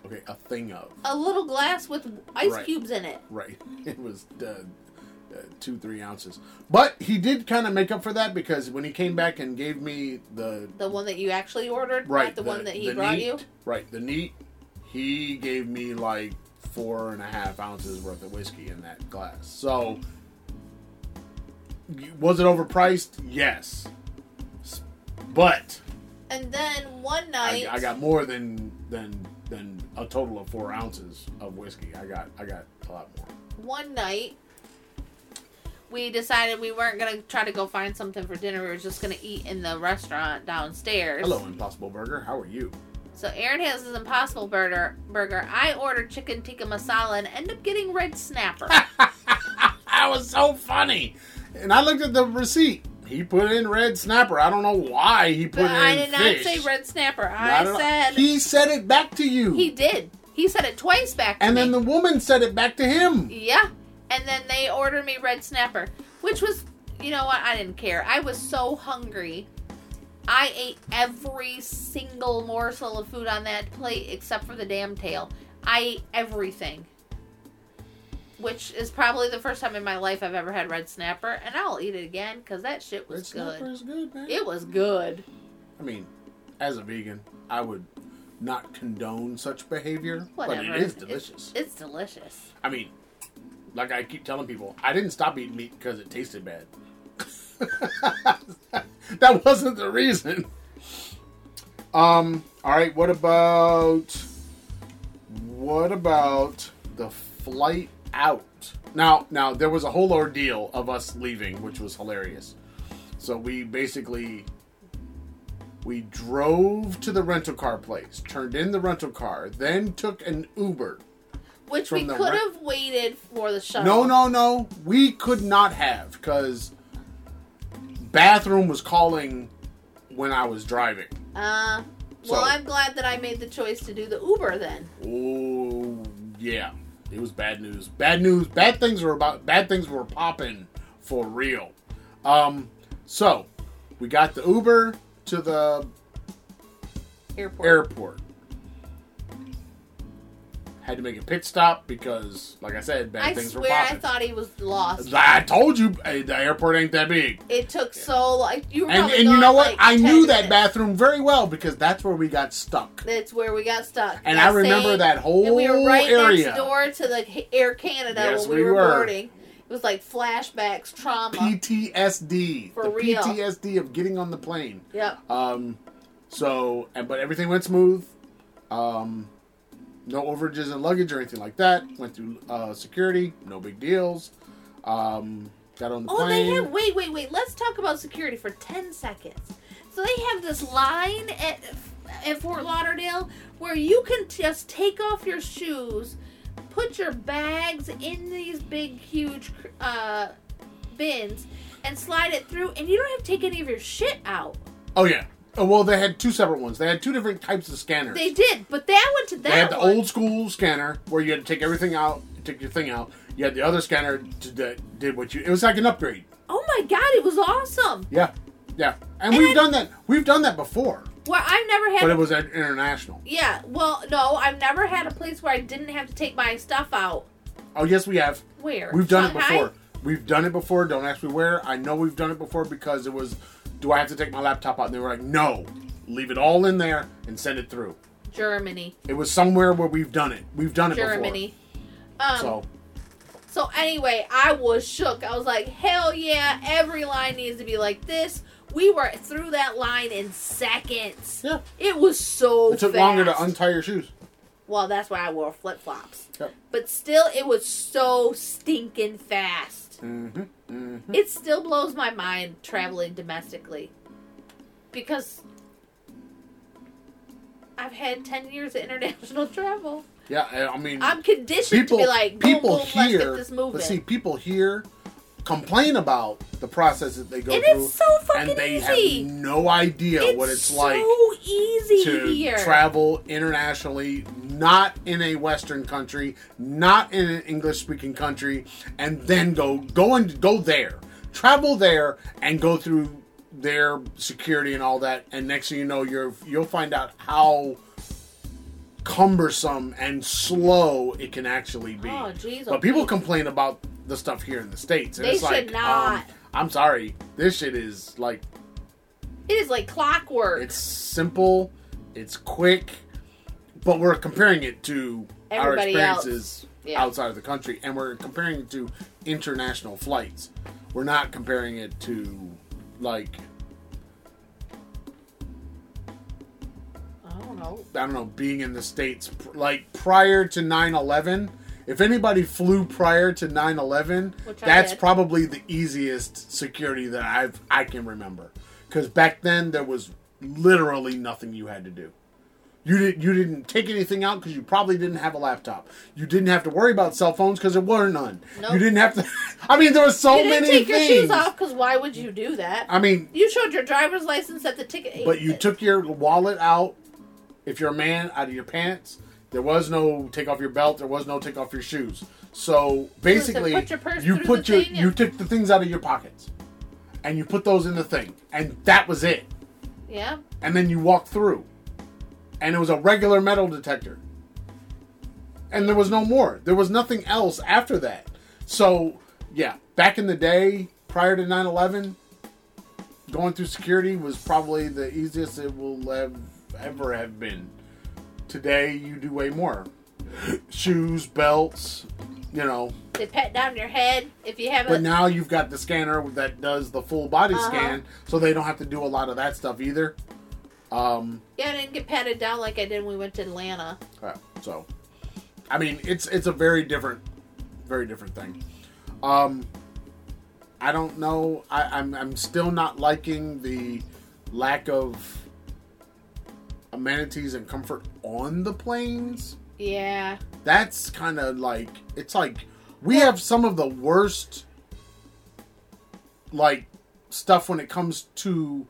Okay, a thing of a little glass with ice Right. cubes in it. right. It was uh, uh, two, three ounces. But he did kind of make up for that because when he came back and gave me the The one that you actually ordered, right not the, one that he the brought neat, you. right the neat he gave me like four and a half ounces worth of whiskey in that glass so was it overpriced yes but And then one I, night, I got more than than than a total of four ounces of whiskey i got i got a lot more one night, we decided we weren't gonna try to go find something for dinner. We were just gonna eat in the restaurant downstairs. hello impossible burger how are you So Aaron has his Impossible Burger. Burger. I ordered chicken tikka masala and end up getting red snapper. that was so funny and i looked at the receipt he put in red snapper i don't know why he put but in I did not fish. say red snapper. I I said he said it back to you. he did. He said it twice back to and me. then the woman said it back to him. Yeah. And then they ordered me red snapper, which was, you know what? I didn't care. I was so hungry. I ate every single morsel of food on that plate except for the damn tail. I ate everything. Which is probably the first time in my life I've ever had red snapper, and I'll eat it again because that shit was good. Red was snapper good. is good, man. It was good. I mean, as a vegan, I would not condone such behavior, Whatever. but it is delicious. It's delicious. I mean, like I keep telling people, I didn't stop eating meat because it tasted bad. that wasn't the reason. Um. All right. What about what about the flight out? Now, now there was a whole ordeal of us leaving, which was hilarious. So we basically we drove to the rental car place, turned in the rental car, then took an Uber. Which we could have waited for the shuttle. No, no, no. We could not have because bathroom was calling when I was driving. Uh, So- well, I'm glad that I made the choice to do the Uber then. Oh yeah, it was bad news. Bad news. Bad things were about. Bad things were popping for real. Um, so we got the Uber to the Airport. airport. Had to make a pit stop because, like I said, bad I things were I swear I popping. thought he was lost. I told you the airport ain't that big. It took so like you were And, probably and you gone, know what? like, I 10 knew that minutes. bathroom very well because that's where we got stuck. That's where we got stuck. And That I remember same- that whole And we were right area. next door to the Air Canada Yes, when we, we were, were. boarding. It was like flashbacks, trauma. PTSD. For the real. PTSD of getting on the plane. yep. Um, so, and, but everything went smooth. Um, No overages in luggage or anything like that. Went through uh, security, no big deals. Um, got on the Oh, plane. they have. Wait, wait, wait. Let's talk about security for ten seconds. So they have this line at at Fort Lauderdale where you can just take off your shoes, put your bags in these big, huge uh, bins, and slide it through, and you don't have to take any of your shit out. Oh yeah. Oh, well, they had two separate ones. They had two different types of scanners. They did, but that went to that They had the one. old school scanner where you had to take everything out, take your thing out. You had the other scanner that did what you. It was like an upgrade. oh my god, it was awesome. Yeah, yeah. And, And we've I- done that. We've done that before, Well, I've never had. but it was at international. yeah, well, no, I've never had a place where I didn't have to take my stuff out. Oh yes, we have. Where We've done it before. We've done it before. Don't ask me where. I know we've done it before because it was. Do I have to take my laptop out? And they were like, no, leave it all in there and send it through. Germany. It was somewhere where we've done it. We've done it Germany. Um, so So anyway, I was shook. I was like, hell yeah, every line needs to be like this. We were through that line in seconds. yeah, It was so it took fast. longer to untie your shoes. well, that's why I wore flip flops. Yep. But still, it was so stinking fast. Mm-hmm. Mm-hmm. It still blows my mind traveling domestically. Because I've had 10 years of international travel. Yeah, I mean, I'm conditioned people to be like, boom, people boom, let's get here. this moving. But see, people here complain about the process that they go through, so fucking and they easy. have no idea what it's what it's so like easy to here. travel internationally, not in a Western country, not in an English speaking country, and then go go and go there, travel there, and go through their security and all that. And next thing you know, you're you'll find out how cumbersome and slow it can actually be. Oh, jeez, oh, but people complain about the stuff here in the states, and They it's like, should not. Um, I'm sorry, this shit is like It is like clockwork. it's simple, it's quick, but we're comparing it to our Everybody else. experiences Yeah. outside of the country, and we're comparing it to international flights. We're not comparing it to like I don't know. I don't know, being in the states like prior to 9/11. If anybody flew prior to 9/11, Which that's probably the easiest security that I've I can remember. Cuz back then there was literally nothing you had to do. You didn't you didn't take anything out cuz you probably didn't have a laptop. You didn't have to worry about cell phones cuz there were none. Nope. You didn't have to I mean there were so you didn't many take your shoes off because why would you do that? I mean, you showed your driver's license at the ticket. But you took your wallet out, if you're a man, out of your pants. There was no take off your belt. There was no take off your shoes. So basically, put your you put your you took the things out of your pockets, and you put those in the thing, and that was it. Yeah. And then you walked through, and it was a regular metal detector, and there was no more. There was nothing else after that. So yeah, back in the day, prior to 9-11, going through security was probably the easiest it will have ever have been. Today, you do way more. Shoes, belts, you know. They pat down your head if you have But a. now you've got the scanner that does the full body Uh-huh. scan, so they don't have to do a lot of that stuff either. Um, Yeah, I didn't get patted down like I did when we went to Atlanta. so, I mean, it's it's a very different, very different thing. Um, I don't know. I, I'm I'm still not liking the lack of amenities and comfort on the planes. Yeah. That's kind of like it's like we have some of the worst like stuff when it comes to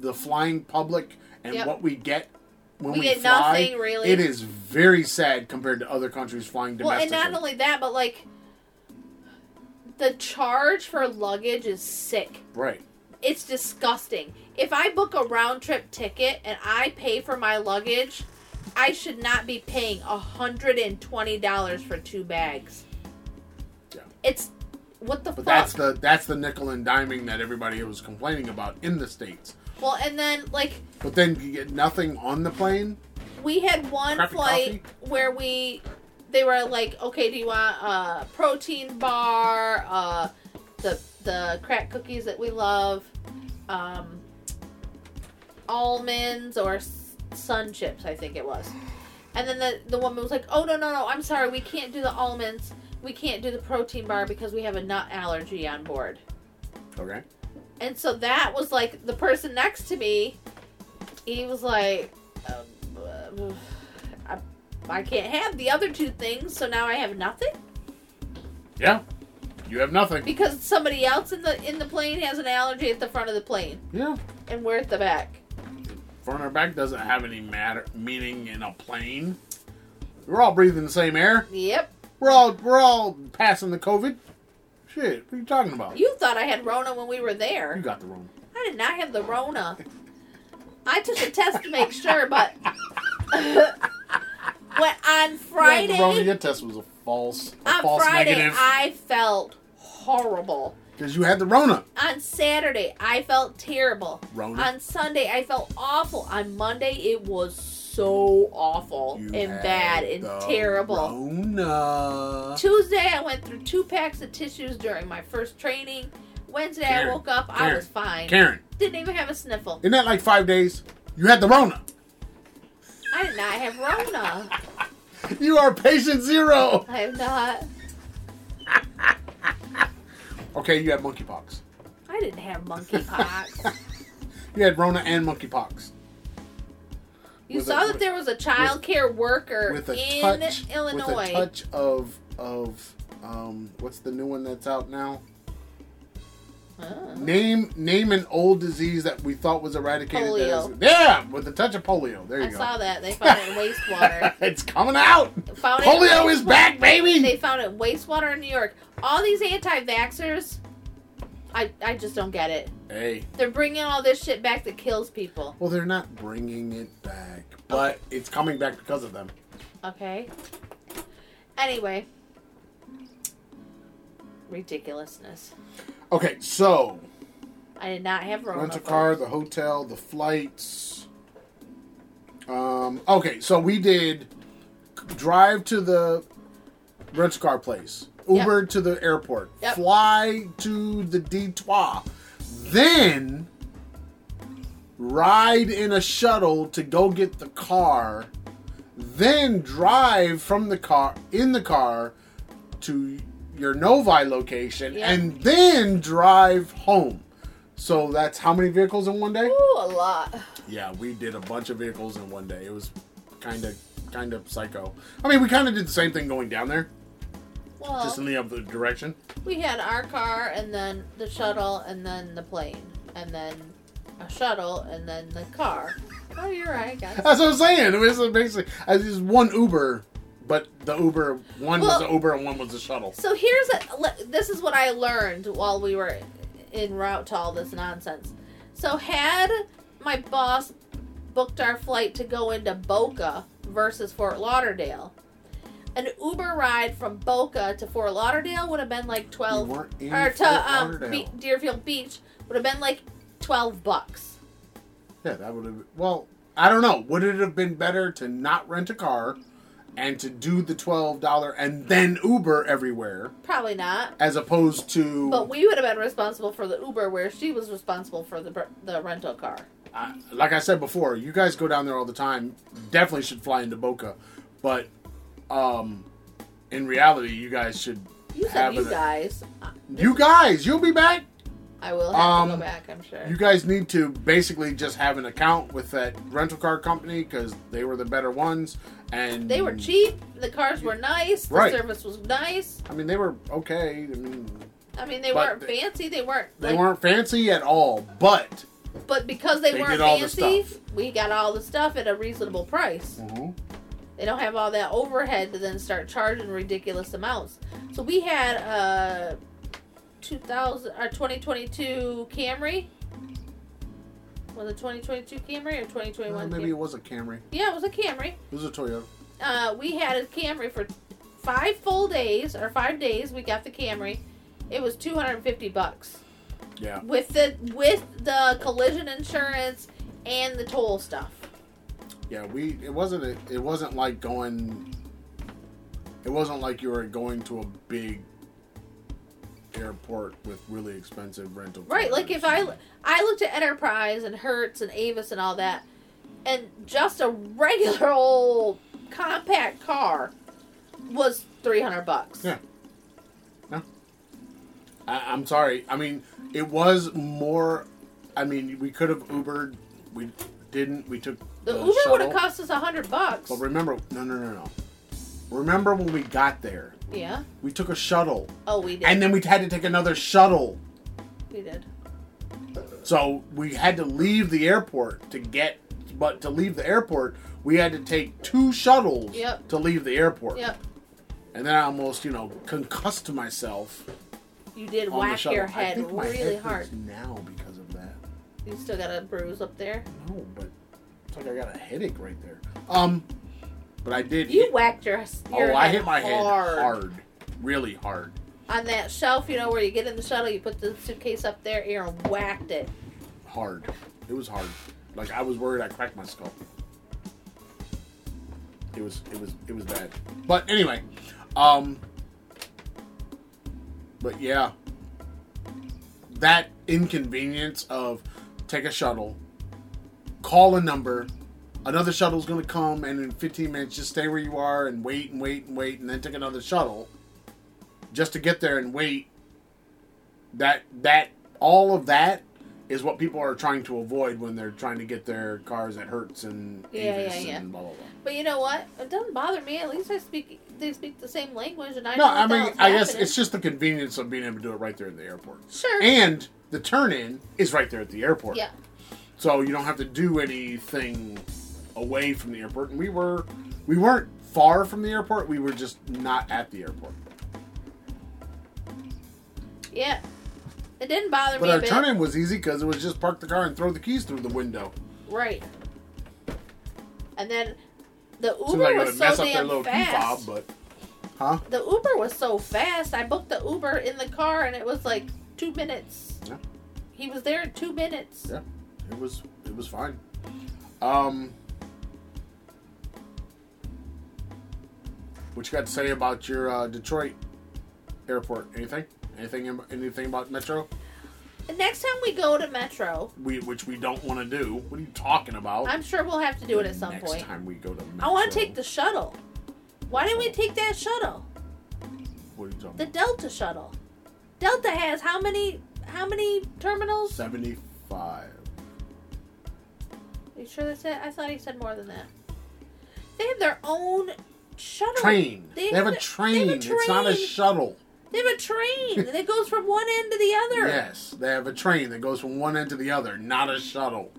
the flying public and Yep. what we get when We we, get fly. nothing, really. It is very sad compared to other countries flying domestically. Well, and not only that, but like the charge for luggage is sick. right. It's disgusting. If I book a round trip ticket and I pay for my luggage, I should not be paying hundred and twenty dollars for two bags. Yeah. It's what the But fuck. that's the that's the nickel and diming that everybody was complaining about in the states. Well, and then like But then you get nothing on the plane. we had one Crappy flight where we they were like okay do you want a protein bar uh the the crack cookies that we love um almonds or sun chips i think it was And then the the woman was like, "Oh no no no, I'm sorry, we can't do the almonds, we can't do the protein bar because we have a nut allergy on board." Okay. And so that was like the person next to me. He was like, um, uh, I, I can't have the other two things, so now I have nothing Yeah. You have nothing. because somebody else in the in the plane has an allergy at the front of the plane, Yeah. and we're at the back. Front or back doesn't have any matter meaning in a plane. We're all breathing the same air. Yep. We're all we're all passing the COVID. Shit, what are you talking about? You thought I had Rona when we were there. You got the Rona. I did not have the Rona. I took a test to make sure, but when on Friday, The Rona, your test was a false, a on false Friday, negative. I felt horrible. Because you had the Rona. On Saturday, I felt terrible. Rona. On Sunday, I felt awful. On Monday, it was so awful You and bad and terrible. Rona. Tuesday, I went through two packs of tissues during my first training. Wednesday, Karen, I woke up. I was fine. Karen, Didn't even have a sniffle. isn't that like five days? You had the Rona. I did not have Rona. You are patient zero. I have not. Okay, you had monkeypox. I didn't have monkeypox. You had Rona and monkeypox. You saw a- that there was a child care worker With a in touch, Illinois. with a touch of of um, what's the new one that's out now? Oh. Name name an old disease that we thought was eradicated. Polio. is- yeah, with a touch of polio. There you I go. saw that. They found it in wastewater. it's coming out. Found Polio is wastewater. back, baby. They found it in wastewater in New York. All these anti-vaxxers, I I just don't get it. Hey, They're bringing all this shit back that kills people. well, they're not bringing it back, but it's coming back because of them. Okay. Anyway, ridiculousness. Okay, so I did not have rent a car, the hotel, the flights. Um, okay, so we did drive to the rent a car place, Uber to the airport, Yep. fly to the Detroit, then ride in a shuttle to go get the car, then drive from the car in the car to your Novi location, Yep. and then drive home. So that's how many vehicles in one day? Ooh, a lot. Yeah, we did a bunch of vehicles in one day. It was kind of kind of psycho. I mean, we kind of did the same thing going down there, Well, just in the other direction. we had our car and then the shuttle and then the plane and then a shuttle and then the car. Oh, you're right, guys. That's what I'm saying. It was basically I just one Uber, but the Uber one was the Uber and one was the shuttle. So here's a. This is what I learned while we were en route to all this nonsense. So had my boss booked our flight to go into Boca versus Fort Lauderdale, an Uber ride from Boca to Fort Lauderdale would have been like We twelve, weren't in or to um, Be- Deerfield Beach would have been like twelve bucks. Yeah, that would have. Well, I don't know. Would it have been better to not rent a car and to do the twelve dollar and then Uber everywhere, Probably not. as opposed to? But we would have been responsible for the Uber, where she was responsible for the the rental car. I- like I said before, you guys go down there all the time. Definitely should fly into Boca, but um, in reality, you guys should You said have you an- guys. You guys, you'll be back. I will have Um, to go back. I'm sure. You guys need to basically just have an account with that rental car company because they were the better ones, and They were cheap. The cars were nice. The Right. service was nice. I mean, they were okay. I mean, I mean, they weren't they- fancy. They weren't. they weren't fancy at all, but But because they, They weren't all the fancy, we got all the stuff at a reasonable price. They don't have all that overhead to then start charging ridiculous amounts. So we had a 2000 or 2022 Camry. Was it 2022 Camry or 2021? Well, maybe Camry? it was a Camry. Yeah, it was a Camry. It was a Toyota. uh, we had a Camry for five full days or five days. We got the Camry. It was two hundred and fifty bucks Yeah. with the with the collision insurance and the toll stuff. Yeah, we it wasn't a, it wasn't like going it wasn't like you were going to a big airport with really expensive rental Right, like if I I looked at Enterprise and Hertz and Avis and all that, and just a regular old compact car was three hundred bucks. Yeah. No. I'm sorry. I mean, it was more. I mean, we could have Ubered. We didn't. We took The the, Uber would have cost us a hundred bucks. But remember, no, no, no, no. Remember when we got there? Yeah. We took a shuttle, Oh, we did. and then we had to take another shuttle. we did. So we had to leave the airport to get. But to leave the airport, we had to take two shuttles Yep. to leave the airport. Yep. And then I almost, you know, concussed myself You did whack your head really head hard. now because of that. You still got a bruise up there. No, but it's like I got a headache right there. Um, but I did. You hit- whacked your, your oh, I hit my hard. head hard, really hard. on that shelf. You know where you get in the shuttle, you put the suitcase up there, Aaron whacked it. hard. It was hard. Like I was worried I cracked my skull. It was it was it was bad. But anyway, um but yeah. That inconvenience of take a shuttle, call a number, another shuttle's gonna come and in fifteen minutes just stay where you are and wait and wait and wait and then take another shuttle just to get there and wait. That that all of that is what people are trying to avoid when they're trying to get their cars at Hertz and Yeah, Avis yeah, yeah. and blah blah blah. But you know what? It doesn't bother me. At least I speak. They speak the same language, and I No, know I mean, I guess it's just the convenience of being able to do it right there in the airport. sure. And the turn in is right there at the airport. yeah, So you don't have to do anything away from the airport. And we were we weren't far from the airport, we were just not at the airport. yeah. It didn't bother But me But our turn in was easy because it was just park the car and throw the keys through the window. Right. And then the Uber like was so mess up their damn little key fast. fob, but huh? The Uber was so fast. I booked the Uber in the car, and it was like two minutes. Yeah. He was there in two minutes. Yeah, it was it was fine. Um, what you got to say about your uh, Detroit airport? Anything? Anything? Anything about Metro? Next time we go to Metro, We which we don't want to do. What are you talking about? I'm sure we'll have to do it at some Next point. time we go to Metro. I want to take the shuttle. Why didn't we take that shuttle? What are you talking The about? Delta shuttle. Delta has how many how many terminals? Seventy-five. You sure that's it? I thought he said more than that. They have their own shuttle. Train. They, have a they train. have a It's not a shuttle. They have a train that goes from one end to the other. Yes, they have a train that goes from one end to the other, not a shuttle.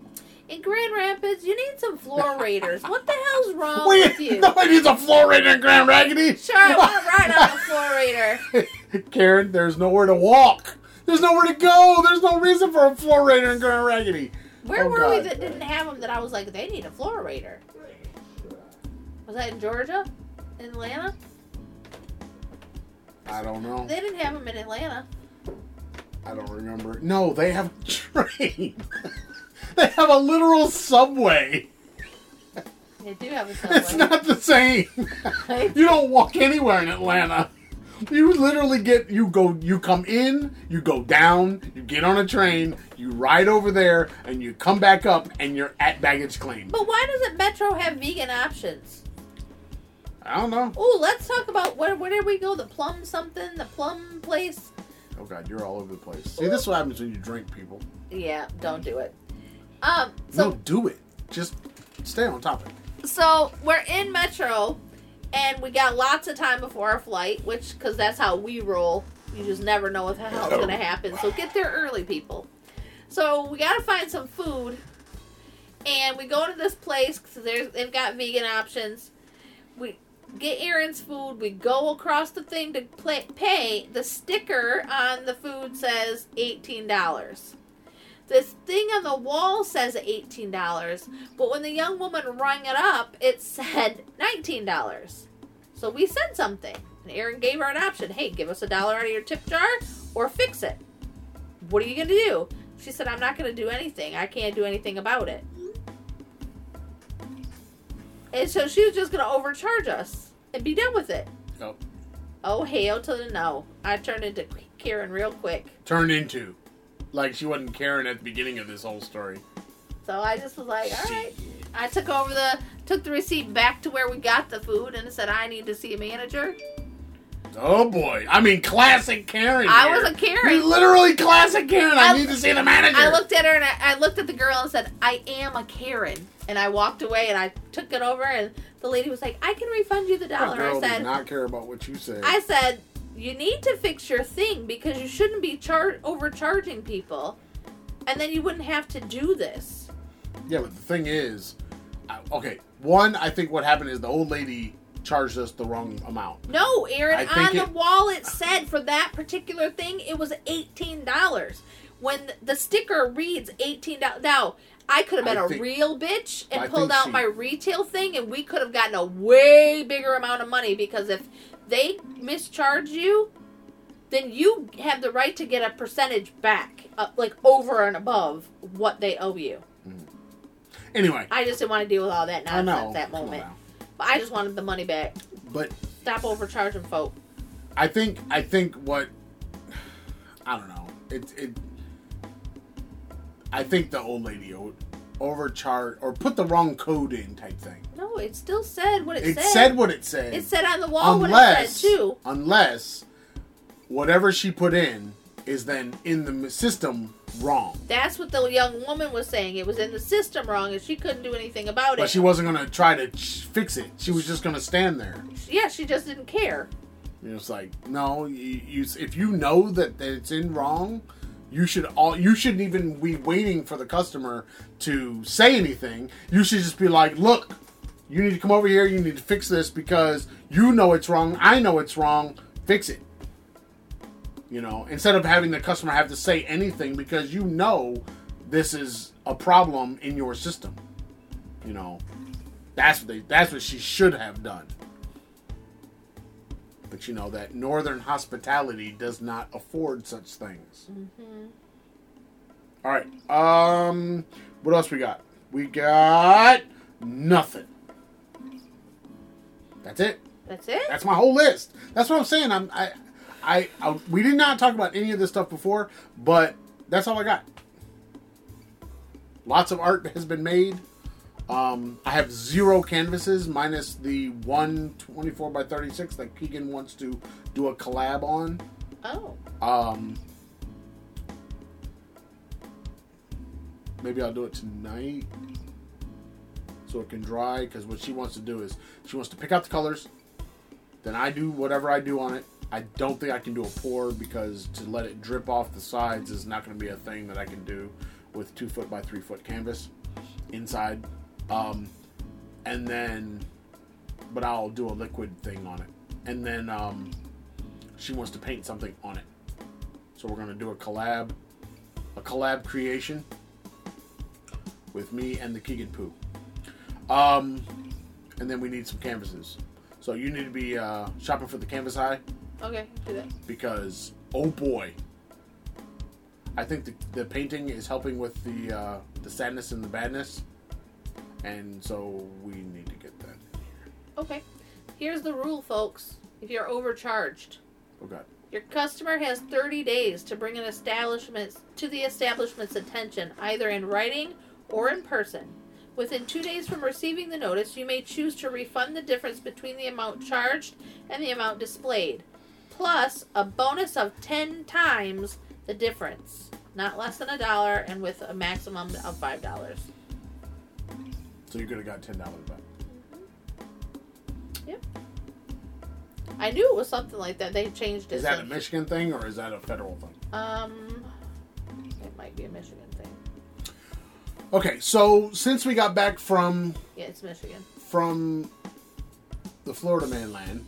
In Grand Rapids, you need some floor raiders. what the hell's wrong Wait, with you? nobody needs a floor raider in Grand Raggedy. Sure, I want to ride on a floor raider. Karen, there's nowhere to walk. There's nowhere to go. There's no reason for a floor raider in Grand Raggedy. Where Oh, were we that didn't have them that I was like, they need a floor raider? Was that in Georgia? In Atlanta? I don't know. They didn't have them in Atlanta. I don't remember. No, they have a train. they have a literal subway. They do have a subway. It's not the same. you don't walk anywhere in Atlanta. You literally get you go you come in, you go down, you get on a train, you ride over there, and you come back up, and you're at baggage claim. But why doesn't Metro have vegan options? I don't know. Oh, let's talk about where where did we go? The plum something, the plum place. Oh god, you're all over the place. See, this is what happens when you drink, people. Yeah, don't do it. Um, so no, do it. Just stay on topic. so we're in Metro, and we got lots of time before our flight, which because that's how we roll. You just never know what the hell's gonna oh. happen. So get there early, people. So we gotta find some food, and we go to this place because there's they've got vegan options. We get Aaron's food. We go across the thing to play, pay. The sticker on the food says eighteen dollars. This thing on the wall says eighteen dollars, but when the young woman rang it up, it said nineteen dollars. So we said something, and Aaron gave her an option. Hey, give us a dollar out of your tip jar, or fix it. What are you gonna do? She said, I'm not gonna do anything. I can't do anything about it. And so she was just gonna overcharge us and be done with it. Yep. Oh hell to the no! I turned into Karen real quick. Turned into. Like she wasn't Karen at the beginning of this whole story. So I just was like, all right. I took over the took the receipt back to where we got the food and said I need to see a manager. Oh boy! I mean, classic Karen. I here. was a Karen. You're literally classic Karen. I, I- need to see the manager. I looked at her and I, I looked at the girl and said, I am a Karen. And I walked away and I took it over and the lady was like, I can refund you the dollar. I said, not care about what you say. I said, you need to fix your thing because you shouldn't be char- overcharging people. And then you wouldn't have to do this. Yeah, but the thing is, okay. One, I think what happened is the old lady charged us the wrong amount. No, Aaron, I on the it- wall it said for that particular thing it was eighteen dollars. When the sticker reads eighteen dollars, now I could have been I a think- real bitch and I pulled out she- my retail thing, and we could have gotten a way bigger amount of money because if they mischarge you, then you have the right to get a percentage back, uh, like over and above what they owe you. Anyway, I just didn't want to deal with all that I know. nonsense that moment. But I just wanted the money back. But Stop overcharging folk. I think I think what I don't know. It it. I think the old lady overcharged or put the wrong code in type thing. No, it still said what it, It said. It said what it said. It said on the wall what it said too. unless whatever she put in is then in the system wrong. That's what the young woman was saying. It was in the system wrong, and she couldn't do anything about it. But she wasn't gonna try to ch- fix it. She was just gonna stand there. yeah, she just didn't care. You know, it's like no, you, you if you know that, that it's in wrong, you should all you shouldn't even be waiting for the customer to say anything. You should just be like, look, you need to come over here. You need to fix this because you know it's wrong. I know it's wrong. Fix it. You know, instead of having the customer have to say anything because you know this is a problem in your system. You know, that's what they that's what she should have done. But you know that northern hospitality does not afford such things. All right. Um, what else we got? We got nothing. That's it. That's it. That's my whole list. That's what I'm saying. I'm I, I, I we did not talk about any of this stuff before, but that's all I got. Lots of art that has been made. Um, I have zero canvases minus the one 24 by 36 that Keegan wants to do a collab on. Oh, Um, maybe I'll do it tonight so it can dry. Because what she wants to do is she wants to pick out the colors. Then I do whatever I do on it. I don't think I can do a pour because to let it drip off the sides is not going to be a thing that I can do with two foot by three foot canvas inside. Um, and then, but I'll do a liquid thing on it. And then um, she wants to paint something on it. So we're gonna do a collab, a collab creation with me and the Keegan Poo. Um, and then we need some canvases. So you need to be uh, shopping for the canvas high okay, do that. because oh boy, I think the, the painting is helping with the uh, the sadness and the badness, and so we need to get that. in here. Okay, here's the rule, folks. If you're overcharged, Oh god. your customer has 30 days to bring an establishment to the establishment's attention, either in writing or in person. Within two days from receiving the notice, you may choose to refund the difference between the amount charged and the amount displayed, plus a bonus of 10 times the difference, not less than a dollar, and with a maximum of five dollars. So you could have got ten dollars back. Yep. I knew it was something like that. They changed it. Is that a since- Michigan thing or is that a federal thing? Um, it might be a Michigan thing. Okay, so since we got back from Yeah, it's Michigan. from the Florida mainland,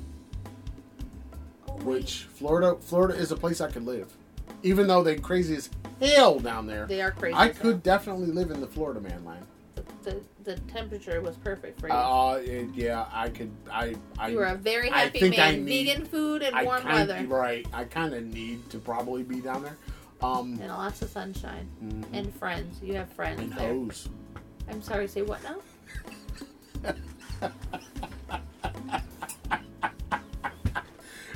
Oh, which Florida Florida is a place I could live, even though they crazy as hell down there. they are crazy. I could definitely live in the Florida mainland. The, the, the temperature was perfect for you. Uh, it, yeah, I could. I I you were a very I happy man. need- Vegan food and I warm kind weather right. I kind of need to probably be down there. Um, and lots of sunshine mhm, and friends. You have friends and there. hose. I'm sorry. Say what now?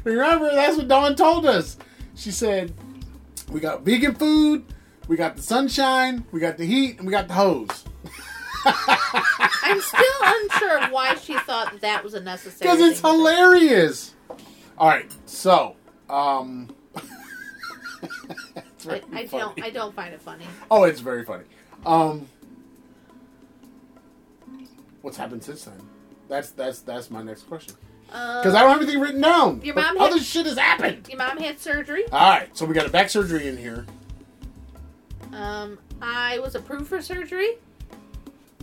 Remember, that's what Dawn told us. She said, "We got vegan food, we got the sunshine, we got the heat, and we got the hose." I'm still unsure why she thought that, that was a necessary. Because it's hilarious. All right, so um, I, I don't. I don't find it funny. Oh, it's very funny. Um, what's happened since then? That's that's that's my next question. Because I Uh, don't have anything written down. Your mom had- other shit has happened. your mom had surgery. All right, so we got a back surgery in here. Um, I was approved for surgery.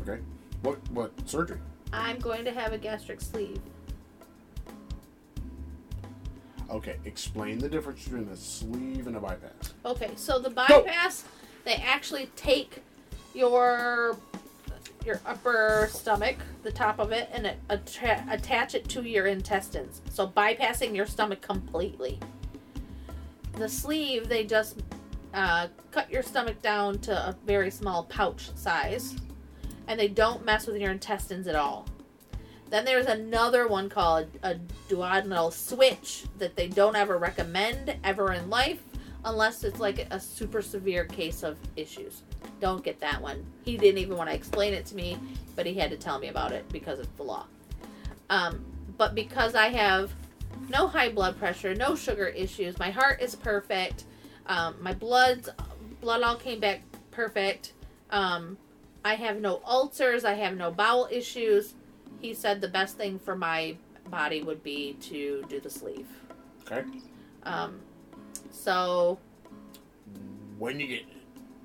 Okay, what what surgery? I'm going to have a gastric sleeve. Okay, explain the difference between a sleeve and a bypass. Okay, so the bypass, they actually take your your upper stomach, the top of it, and it atta- attach it to your intestines. So bypassing your stomach completely. The sleeve, they just uh, cut your stomach down to a very small pouch size, and they don't mess with your intestines at all. Then there's another one called a duodenal switch that they don't ever recommend ever in life unless it's like a super severe case of issues. Don't get that one. He didn't even want to explain it to me, but he had to tell me about it because of the law. Um, but because I have no high blood pressure, no sugar issues, my heart is perfect, um, my blood's blood all came back perfect. Um, I have no ulcers, I have no bowel issues. He said the best thing for my body would be to do the sleeve. Okay, Um, so when you get it.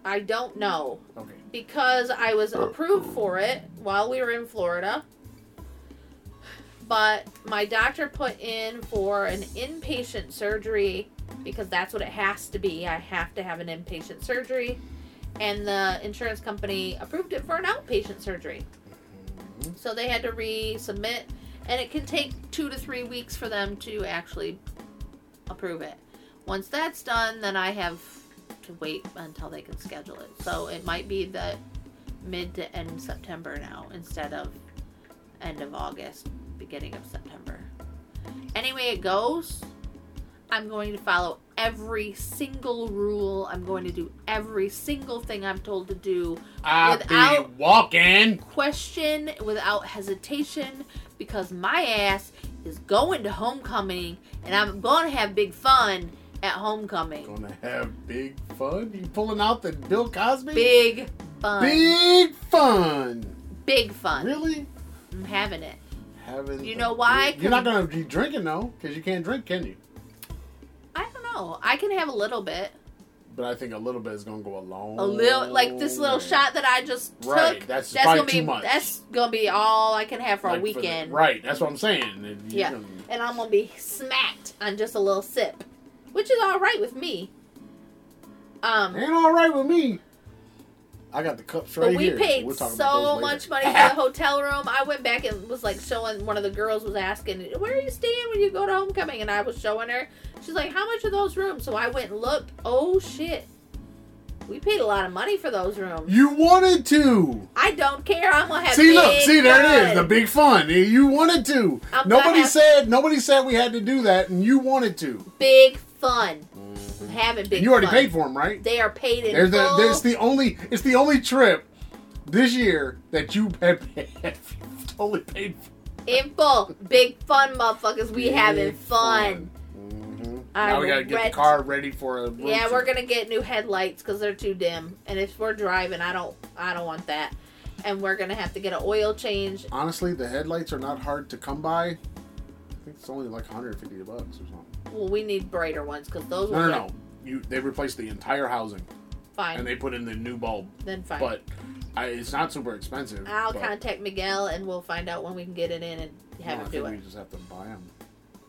I don't know Okay, because I was approved for it while we were in Florida. But my doctor put in for an inpatient surgery because that's what it has to be. I have to have an inpatient surgery. And the insurance company approved it for an outpatient surgery. So they had to resubmit, and it can take two to three weeks for them to actually approve it. Once that's done, then I have to wait until they can schedule it. So it might be the mid to end September now instead of end of August, beginning of September. Anyway, it goes. I'm going to follow every single rule. I'm going to do every single thing I'm told to do I Without- be walking. question without hesitation because my ass is going to homecoming and I'm going to have big fun at homecoming. Gonna have big fun. You pulling out the Bill Cosby? Big fun. Big fun. Big fun. Really? I'm having it. Having You know why? You're not gonna be drinking though, because you can't drink, can you? I. I can have a little bit. But I think a little bit is gonna go a long. A little like this little way. shot that I just took. Right, that's that's gonna be much. that's gonna be all I can have for Like a the- weekend. right, that's what I'm saying. Yeah. And I'm gonna be smacked on just a little sip. Which is alright with me. Um ain't all right with me. I got the cups right But we here. paid so much money for the hotel room. I went back and was like showing one of the girls was asking, "Where are you staying when you go to homecoming?" And I was showing her. She's like, "How much are those rooms?" So I went and looked. Oh shit, we paid a lot of money for those rooms. You wanted to. I don't care. I'm gonna have. See, look, see, there it is, the big fun. You wanted to. I'm nobody said, nobody said we had to do that, and you wanted to. big fun. I'm having big. And you already fun. paid for them, right? They are paid in There's the, full. there's the only, it's the only trip this year that you have totally paid for. in full. Big fun, motherfuckers. We having Big fun. Mhm. Now we gotta get the car ready for a. Yeah, we're gonna get new headlights because they're too dim. And if we're driving, I don't, I don't want that. And we're gonna have to get an oil change. Honestly, the headlights are not hard to come by. I think it's only like 150 bucks or something. Well, we need brighter ones because those No, no, no. You they replaced the entire housing fine. and they put in the new bulb, then fine. but I, it's not super expensive. I'll but, contact Miguel and we'll find out when we can get it in and no, have I him think do we it. just have to buy them.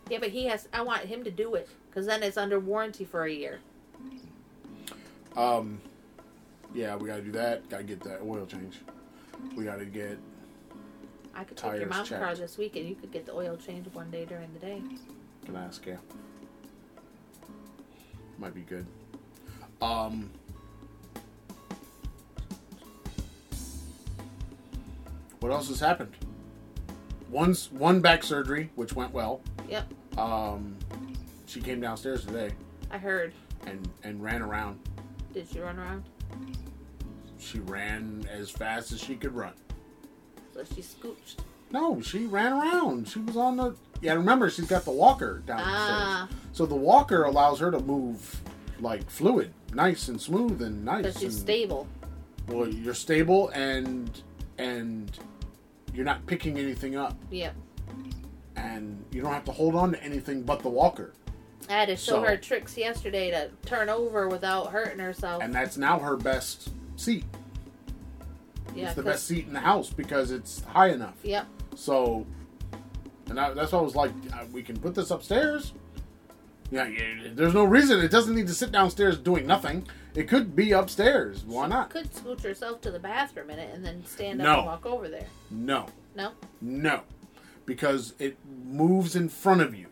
Yeah, but he has. I want him to do it because then it's under warranty for a year. Um, yeah, we gotta do that. Gotta get that oil change. We gotta get. I could take your Tires mom's car checked. this week and you could get the oil change one day during the day. Can I ask? Yeah, might be good. Um. What else has happened? One's one back surgery, which went well. Yep, Um, she came downstairs today I heard. and and ran around. Did she run around? She ran as fast as she could run. So she scooched. No, she ran around. She was on the. Yeah, remember she's got the walker down Ah, So the walker allows her to move like fluid, nice and smooth and nice. because she's and- stable. Well, you're stable and and you're not picking anything up, Yep. and you don't have to hold on to anything but the walker. I had to show So- her tricks yesterday to turn over without hurting herself. And that's now her best seat. yeah, it's the best seat in the house because it's high enough. Yep. So, and I, that's why I was like, uh, we can put this upstairs. Yeah, there's no reason. It doesn't need to sit downstairs doing nothing. It could be upstairs. Why not? Could scooch herself to the bathroom in it and then stand up No. and walk over there. No, No. no, because it moves in front of you,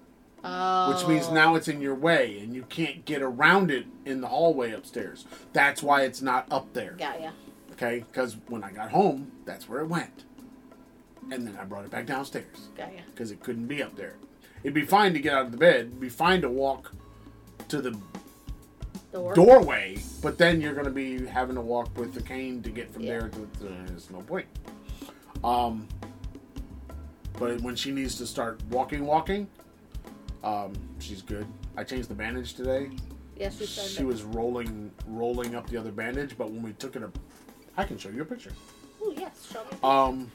Oh. which means oh. now it's in your way, and you can't get around it in the hallway upstairs. That's why it's not up there. Got ya. Okay, because when I got home, that's where it went, and then I brought it back downstairs. Got ya. because it couldn't be up there. It'd be fine to get out of the bed. It'd be fine to walk to the Door. doorway, but then you're going to be having to walk with the cane to get from Yeah. there to. There's no point. Um, but when she needs to start walking, walking, um, she's good. I changed the bandage today. Yes, she said She was rolling, rolling up the other bandage, but when we took it up, I can show you a picture. Oh yes, show me. Um,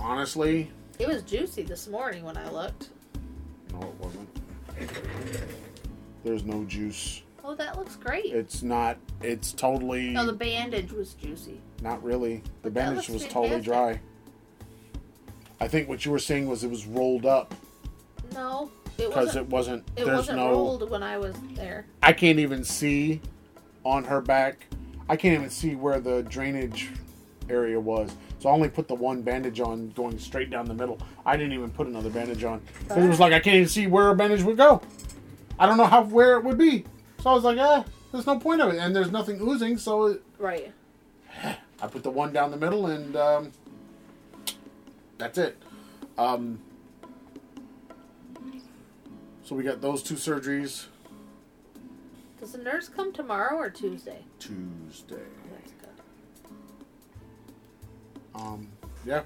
honestly, it was juicy this morning when I looked. No, it wasn't. There's no juice. Oh, that looks great. It's not. It's totally no, the bandage was juicy. not really. The bandage was totally dry. I think what you were saying was it was rolled up No, it because wasn't. it wasn't. It there's wasn't no. rolled when I was there. I can't even see on her back. I can't even see where the drainage area was. So I only put the one bandage on, going straight down the middle. I didn't even put another bandage on 'Cause it was like I can't even see where a bandage would go. I don't know how where it would be. So I was like, ah, there's no point of it, and there's nothing oozing. So it, Right. I put the one down the middle, and um, that's it. Um, so we got those two surgeries Does the nurse come tomorrow or Tuesday? Tuesday. That's good. Um, yeah,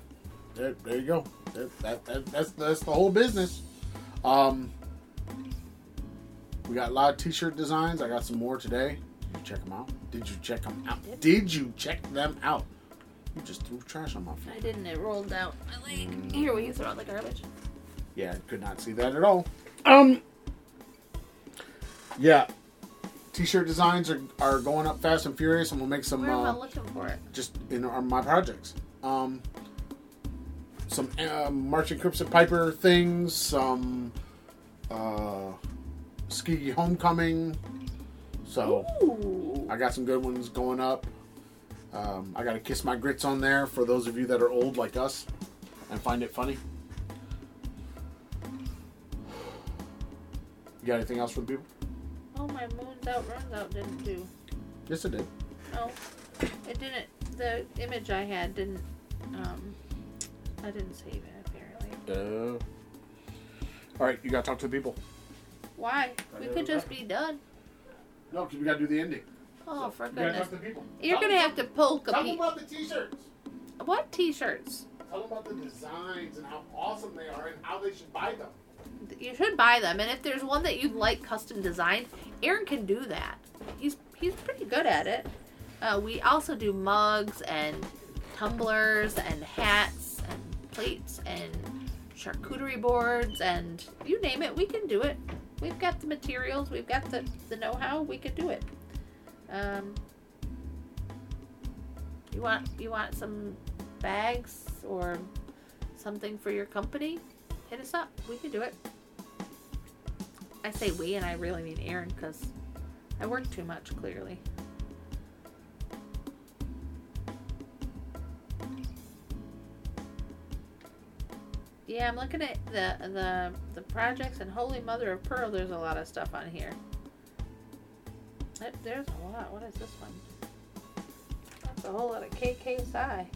there, there you go. That, that, that, that's that's the whole business. Um, we got a lot of T-shirt designs. I got some more today. Did you check them out? Did you check them out? Yep. Did you check them out? You just threw trash on my I feet. didn't. It rolled out my leg. Here, will you throw out the garbage? Yeah, I could not see that at all. Um, yeah, T-shirt designs are, are going up fast and furious, and we'll make some. Where am I Uh, looking for it? just in our, my projects. Um, some uh, Marching Crimson Piper things, some uh, Ski Homecoming. So Ooh. I got some good ones going up. Um, I got to kiss my grits on there for those of you that are old like us and find it funny. You got anything else for the people? Oh, my moons out, runs out didn't do. Yes, it did. No, it didn't. The image I had didn't. Um, I didn't save it apparently. Uh, all right, you got to talk to the people. Why? We could just be done. No, because we got to do the ending. Oh, for You gotta goodness! talk to the people. You're Tell gonna them- have to poke a Tell them about the t-shirts. What T-shirts? Tell them about the designs and how awesome they are and how they should buy them. You should buy them, and if there's one that you'd like custom designed, Aaron can do that. He's he's pretty good at it. Uh, we also do mugs and tumblers and hats and plates and charcuterie boards and you name it, we can do it. We've got the materials, we've got the, the know-how, we could do it. Um, you want you want some bags or something for your company? Hit us up. We can do it. I say we, and I really mean Aaron because I work too much. Clearly. Yeah, I'm looking at the the the projects and Holy Mother of Pearl. There's a lot of stuff on here. There's a lot. What is this one? That's a whole lot of KKSI.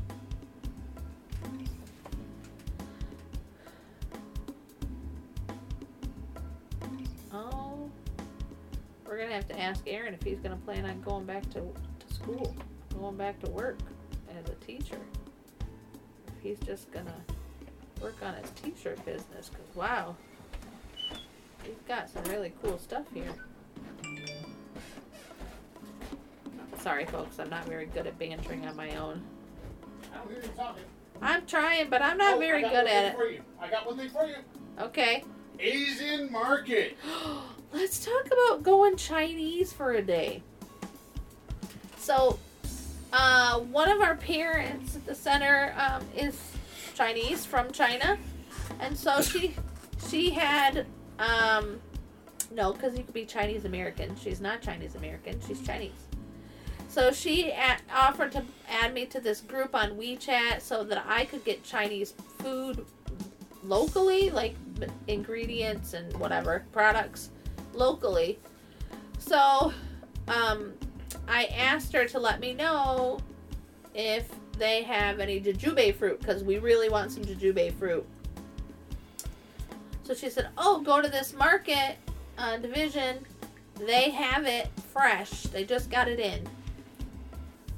Oh, we're gonna have to ask Aaron if he's gonna plan on going back to, to school, going back to work. as a teacher. If he's just gonna work on his t-shirt business, cause wow, he's got some really cool stuff here. Sorry, folks, I'm not very good at bantering on my own. I don't hear you talking. I'm trying, but I'm not Oh, very good at it. I got one thing for you. Okay. Asian market. Let's talk about going Chinese for a day. So, uh, one of our parents at the center um, is Chinese from China, and so she she had um, no, because you could be Chinese American. She's not Chinese American. She's Chinese. So she a- offered to add me to this group on WeChat so that I could get Chinese food locally, like ingredients and whatever products locally. So, um, I asked her to let me know if they have any jujube fruit because we really want some jujube fruit. So she said, "Oh, go to this market uh, division. They have it fresh. They just got it in."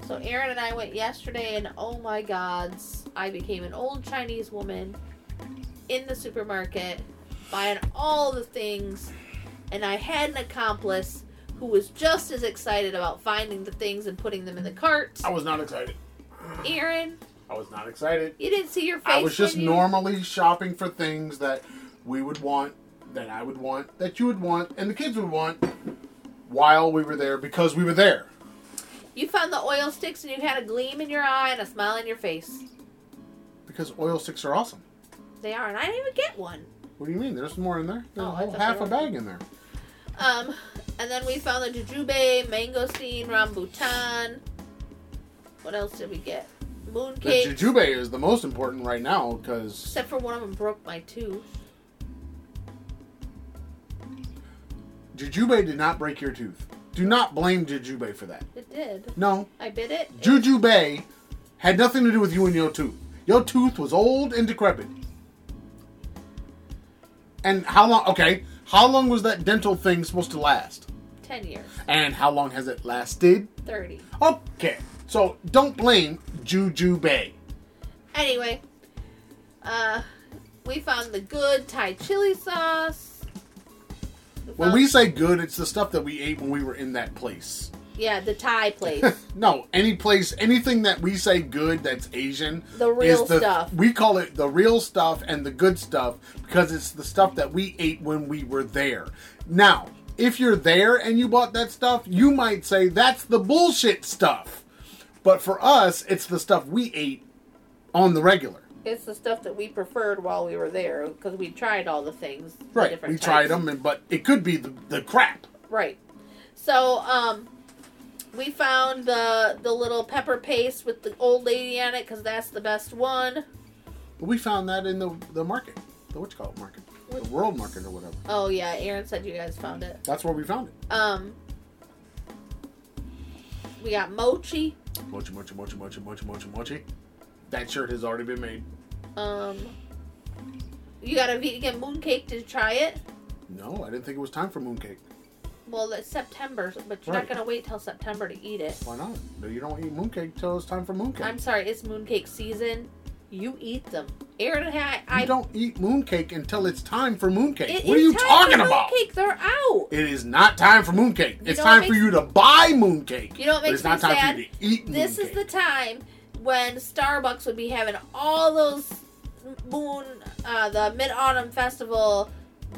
So Aaron and I went yesterday, and oh my gods, I became an old Chinese woman in the supermarket buying all the things, and I had an accomplice who was just as excited about finding the things and putting them in the cart. I was not excited. Aaron, I was not excited. you didn't see your face. I was just you- normally shopping for things that we would want, that I would want, that you would want, and the kids would want while we were there because we were there. You found the oil sticks and you had a gleam in your eye and a smile on your face. Because oil sticks are awesome. They are, and I didn't even get one. What do you mean? There's more in there. There's Oh, a whole half a bag in there. Um, and then we found the jujube, mangosteen, rambutan. What else did we get? The Mooncake. jujube is the most important right now because Except for one of them broke my tooth. jujube did not break your tooth. Do not blame jujube for that. It did. No, I bit it. jujube had nothing to do with you and your tooth. Your tooth was old and decrepit. And how long? Okay, how long was that dental thing supposed to last? Ten years. And how long has it lasted? Thirty. Okay, so don't blame Juju Bay. Anyway, uh, we found the good Thai chili sauce. When we say good, it's the stuff that we ate when we were in that place. yeah, the Thai place, No, any place, anything that we say good that's Asian, the real is the, stuff. We call it the real stuff and the good stuff because it's the stuff that we ate when we were there. Now, if you're there and you bought that stuff, you might say that's the bullshit stuff. But for us, it's the stuff we ate on the regular. It's the stuff that we preferred while we were there because we tried all the things. the Right. different We tried them, and, but it could be the, the crap. Right. So, um, we found the the little pepper paste with the old lady on it because that's the best one. But we found that in the, the market, the what you call it market, the world market or whatever. Oh yeah, Aaron said you guys found it. That's where we found it. Um, we got mochi. Mochi, mochi, mochi, mochi, mochi, mochi, mochi. That shirt has already been made. Um, you got a vegan mooncake. You try it? No, I didn't think it was time for mooncake. Well, it's September, but you're Right. not gonna wait till September to eat it. Why not? No, You don't eat mooncake till it's time for mooncake. I'm sorry, it's mooncake season. You eat them. Aaron and I. I you don't eat mooncake until it's time for mooncake. it what are you talking about? Mooncake, they're out. It is not time for mooncake. it's time for you to buy mooncake. You know what makes it's not me time sad? for you to eat This is the time when Starbucks would be having all those moon, uh, the Mid Autumn Festival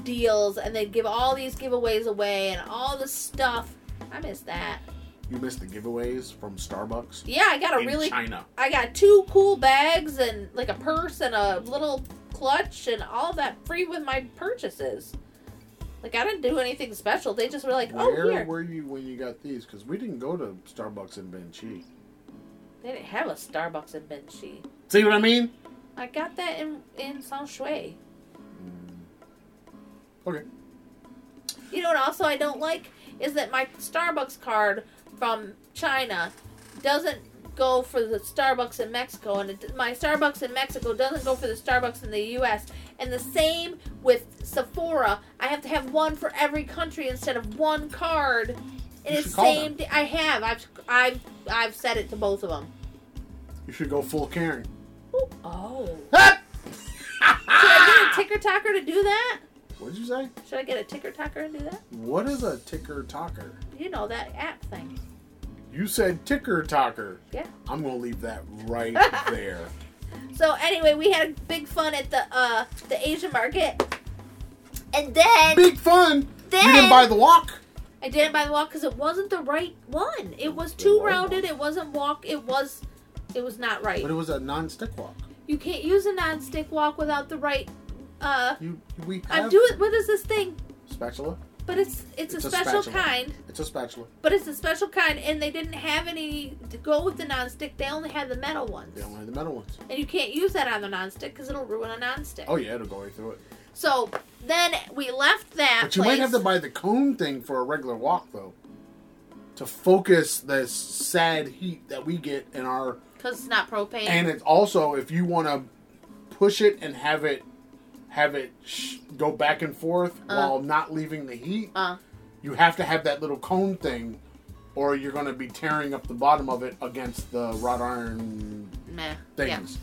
deals, and they'd give all these giveaways away and all the stuff. I miss that. You missed the giveaways from Starbucks Yeah, I got a in really, China. I got two cool bags and like a purse and a little clutch and all that free with my purchases. Like I didn't do anything special. They just were like, "Oh, Where here." were you when you got these? Because we didn't go to Starbucks in Benchi. They didn't have a Starbucks in Benchi. See what I mean? I got that in in San Shui. Mm. Okay. You know what also I don't like is that my Starbucks card from China doesn't go for the Starbucks in Mexico and it, my Starbucks in Mexico doesn't go for the Starbucks in the US and the same with Sephora I have to have one for every country instead of one card and it's same I have I've I've I've said it to both of them You should go full Karen. Oh. Ah! Should I get a ticker talker to do that? What'd you say? Should I get a ticker talker to do that? What is a ticker talker? You know that app thing. You said ticker talker. Yeah. I'm gonna leave that right there. So anyway, we had big fun at the uh the Asian market, and then Big fun. Then- you didn't buy the wok. I didn't buy the wok because it wasn't the right one. It was too rounded. It wasn't wok. It was, it was not right. But it was a non-stick wok. You can't use a non-stick wok without the right. Uh, You we have I'm doing. What is this thing? spatula. But it's it's, It's a a special spatula. kind. It's a spatula. But it's a special kind, and they didn't have any to go with the non-stick. They only had the metal ones, They only have the metal ones. and you can't use that on the non-stick because it'll ruin a non-stick. Oh yeah, it'll go right through it. So then we left that. But you might have to buy the cone thing for a regular wok though, to focus this sad heat that we get in our. because it's not propane. And it's also if you want to push it and have it have it sh- go back and forth Uh. while not leaving the heat, uh, you have to have that little cone thing, or you're going to be tearing up the bottom of it against the wrought iron meh. Yeah. things.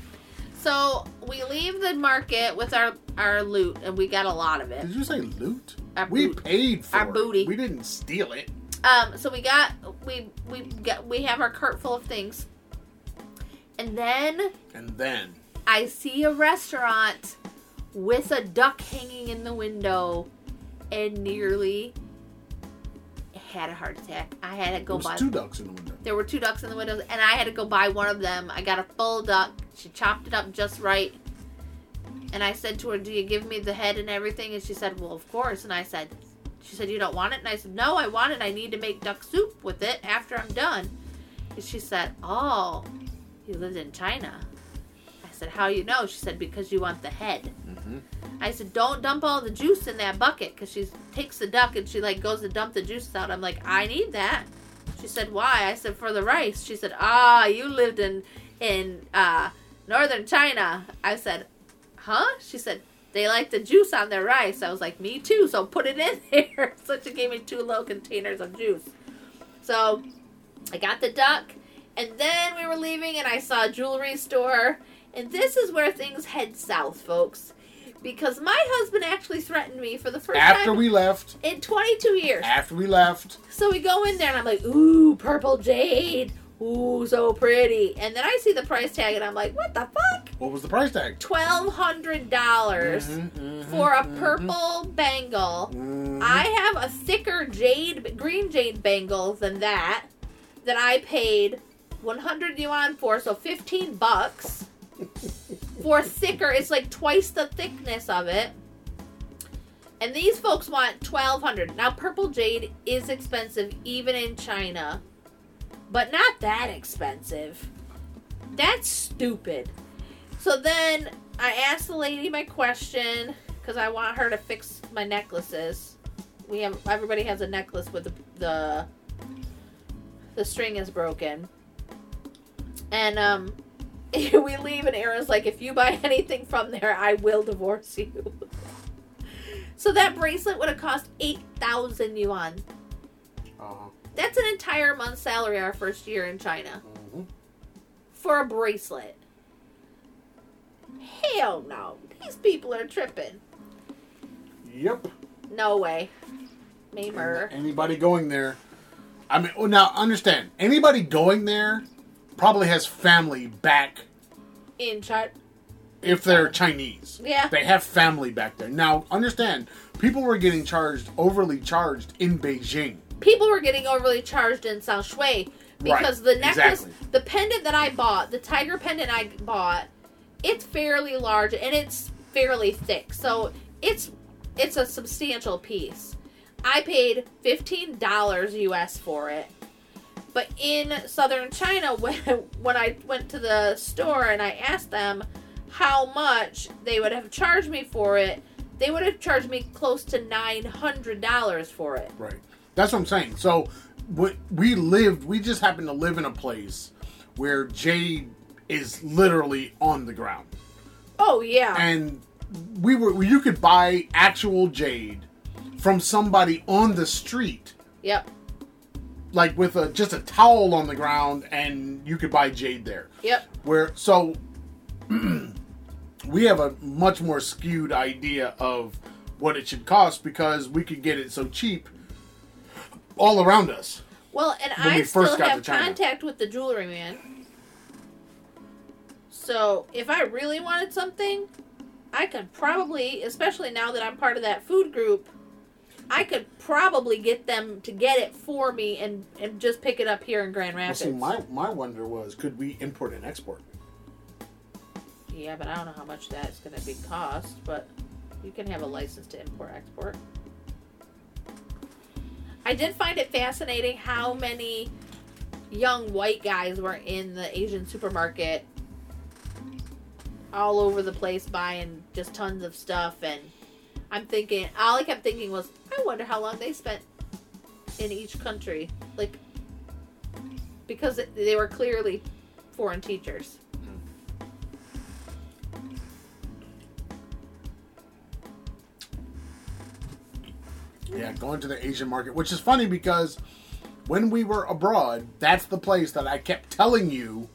So we leave the market with our our loot, and we got a lot of it. Did you say loot? Our we boot. paid for Our it. booty. We didn't steal it. Um, so we got we we got we have our cart full of things, and then And then I see a restaurant with a duck hanging in the window, and nearly had a heart attack. I had to there go was buy. two ducks in the window. There were two ducks in the windows, and I had to go buy one of them. I got a full duck. She chopped it up just right. And I said to her, Do you give me the head and everything? And she said, Well, of course. And I said, She said, You don't want it? And I said, No, I want it. I need to make duck soup with it after I'm done. And she said, Oh, you lived in China. I said, How you know? She said, Because you want the head. Mm-hmm. I said, "Don't dump all the juice in that bucket," because she takes the duck and she like goes to dump the juice out. I'm like, "I need that." She said, "Why?" I said, "For the rice." She said, "Ah, you lived in in uh, northern China." I said, "Huh?" She said, "They like the juice on their rice." I was like, "Me too." So put it in there. so she gave me two little containers of juice. So I got the duck, and then we were leaving, and I saw a jewelry store, and this is where things head south, folks. Because my husband actually threatened me for the first After time After we left, in 22 years. after we left, So we go in there and I'm like, ooh, purple jade. Ooh, so pretty. And then I see the price tag and I'm like, what the fuck? what was the price tag? $1,200 Mhm, mhm, for a mhm, purple bangle. mhm. I have a thicker jade, green jade bangle than that, that I paid 100 yuan for, so 15 bucks. For thicker, it's like twice the thickness of it. And these folks want 1200 Now, purple jade is expensive even in China, but not that expensive. That's stupid. So then I asked the lady my question because I want her to fix my necklaces. We have everybody has a necklace with the the, the string is broken, and um, we leave and Aaron's like, if you buy anything from there, I will divorce you. so that bracelet would have cost eight thousand yuan. Uh-huh. That's an entire month's salary our first year in China Mhm. for a bracelet. Hell no. These people are tripping. Yep. No way. Mamer. Anybody going there? I mean, well, now understand. Anybody going there probably has family back In China. if they're Chinese. Yeah. They have family back there. Now, understand, people were getting charged, overly charged in Beijing. People were getting overly charged in South Shui because Right, the necklace, exactly. the pendant that I bought, the tiger pendant I bought, it's fairly large and it's fairly thick. So it's it's a substantial piece. I paid fifteen dollars US for it. But in southern China, when when I went to the store and I asked them how much they would have charged me for it, they would have charged me close to nine hundred dollars for it. Right. That's what I'm saying. So, what we lived, we just happened to live in a place where jade is literally on the ground, Oh yeah. and we were you could buy actual jade from somebody on the street yep. Like with a just a towel on the ground, and you could buy jade there. Yep. Where so we have a much more skewed idea of what it should cost because we could get it so cheap all around us. Well, and When we I first still got have contact with the jewelry man. So if I really wanted something, I could probably, especially now that I'm part of that food group, I could probably get them to get it for me and, and just pick it up here in Grand Well, Rapids. see, my my wonder was, could we import and export? Yeah, but I don't know how much that's going to be cost, but you can have a license to import export. I did find it fascinating how many young white guys were in the Asian supermarket all over the place buying just tons of stuff and I'm thinking all I kept thinking was I wonder how long they spent in each country like because they were clearly foreign teachers. Yeah, going to the Asian market, which is funny because when we were abroad, that's the place that I kept telling you.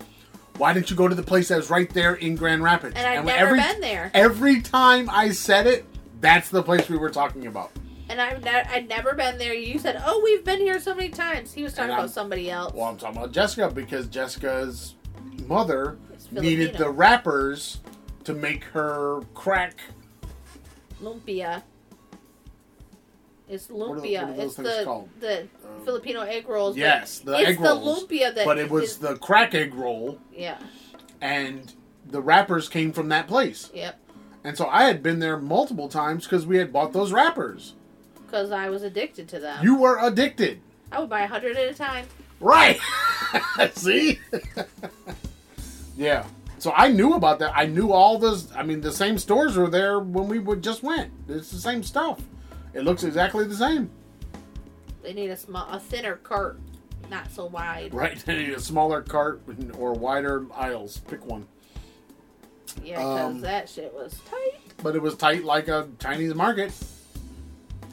Why didn't you go to the place that was right there in Grand Rapids? And I've when never been there. Every time I said it, that's the place we were talking about. And I've ne- I'd never been there. You said, "Oh, we've been here so many times." He was talking about somebody else. Well, I'm talking about Jessica because Jessica's mother needed the wrappers to make her crack. lumpia. It's are- what lumpia. are those it's the the Um, Filipino egg rolls. Yes, the it's egg the lumpia that. But it was is- the crack egg roll, yeah. and the wrappers came from that place. Yep. And so I had been there multiple times because we had bought those wrappers. Because I was addicted to them. You were addicted. I would buy a hundred at a time. Right. See? yeah. So I knew about that. I knew all those. I mean, the same stores were there when we would just went. It's the same stuff. It looks exactly the same. They need a small, a thinner cart, not so wide. Right. They need a smaller cart or wider aisles. Pick one. Yeah, because Um, that shit was tight. But it was tight like a Chinese market.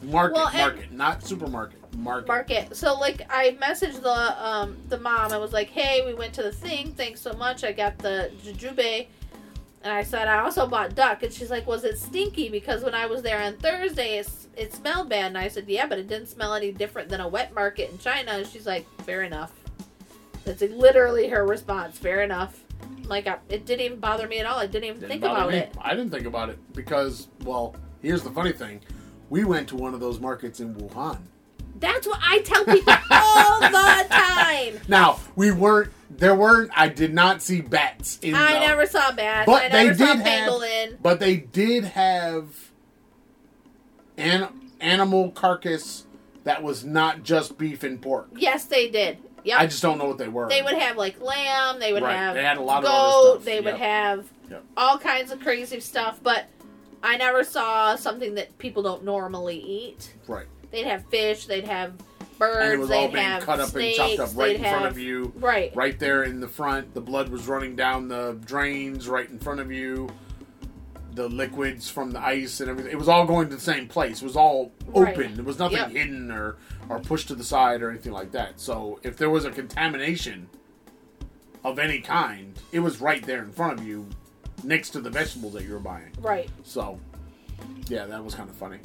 Market, Well, market, not supermarket. Market. market. So like I messaged the um the mom. I was like, "Hey, we went to the thing. Thanks so much. I got the jujube." And I said, "I also bought duck." And she's like, "Was it stinky because when I was there on Thursday, it, it smelled bad." And I said, "Yeah, but it didn't smell any different than a wet market in China." And she's like, "Fair enough." That's literally her response. Fair enough. Like I, it didn't even bother me at all. I didn't even Didn't think about me. it. I didn't think about it because, well, here's the funny thing. We went to one of those markets in Wuhan. That's what I tell people all the time. Now, we weren't, there weren't, I did not see bats in I the- never saw bats. But I they never saw did have- pangolin. But they did have an animal carcass that was not just beef and pork. Yes, they did. Yep. I just don't know what they were. they would have like lamb. They would Right, have they had a lot of goat. other stuff, They would have Yep. all kinds of crazy stuff. But I never saw something that people don't normally eat. Right. They'd have fish. They'd have birds. And it was they'd all being have cut up snakes, and chopped up right in front of you. Right. Right there in the front. The blood was running down the drains right in front of you. The liquids from the ice and everything. It was all going to the same place. It was all open. There was nothing Yep. hidden or, or pushed to the side or anything like that. So if there was a contamination of any kind, it was right there in front of you next to the vegetables that you were buying. Right. So, yeah, that was kind of funny.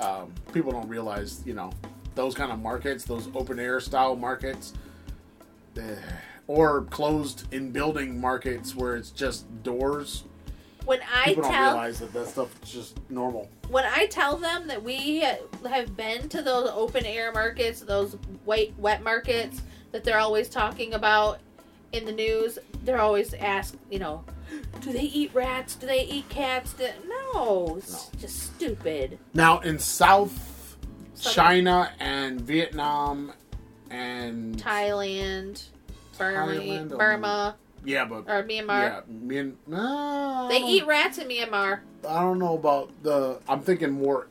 Um, people don't realize, you know, those kind of markets, those open air style markets, eh, or closed in building markets where it's just doors. When I People don't tell realize that that stuff is just normal. when I tell them that we have been to those open air markets, those white wet markets that they're always talking about in the news, they're always asked, you know, do they eat rats? Do they eat cats? Do- no, it's No. just stupid. Now in South Southern- China and Vietnam and Thailand, Burma, Thailand, um, Burma yeah, but or Myanmar. yeah, Myan- no, They eat rats in Myanmar. I don't know about the. I'm thinking more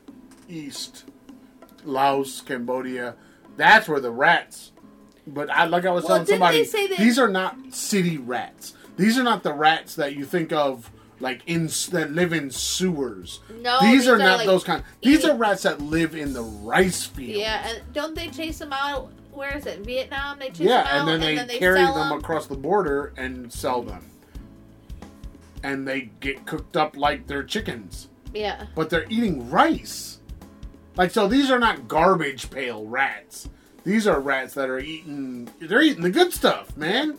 east, Laos, Cambodia. That's where the rats. But I, like I was Well, telling didn't somebody, they say that- these are not city rats. These are not the rats that you think of, like in that live in sewers. No, these, are, not like- those kind. These eat- are rats that live in the rice field. Yeah, and don't they chase them out where is it? Vietnam. They chase yeah, them out and then they, they carry sell them 'em. across the border and sell them. And they get cooked up like they're chickens, Yeah. but they're eating rice. Like so, these are not garbage pail rats. These are rats that are eating. They're eating the good stuff, man.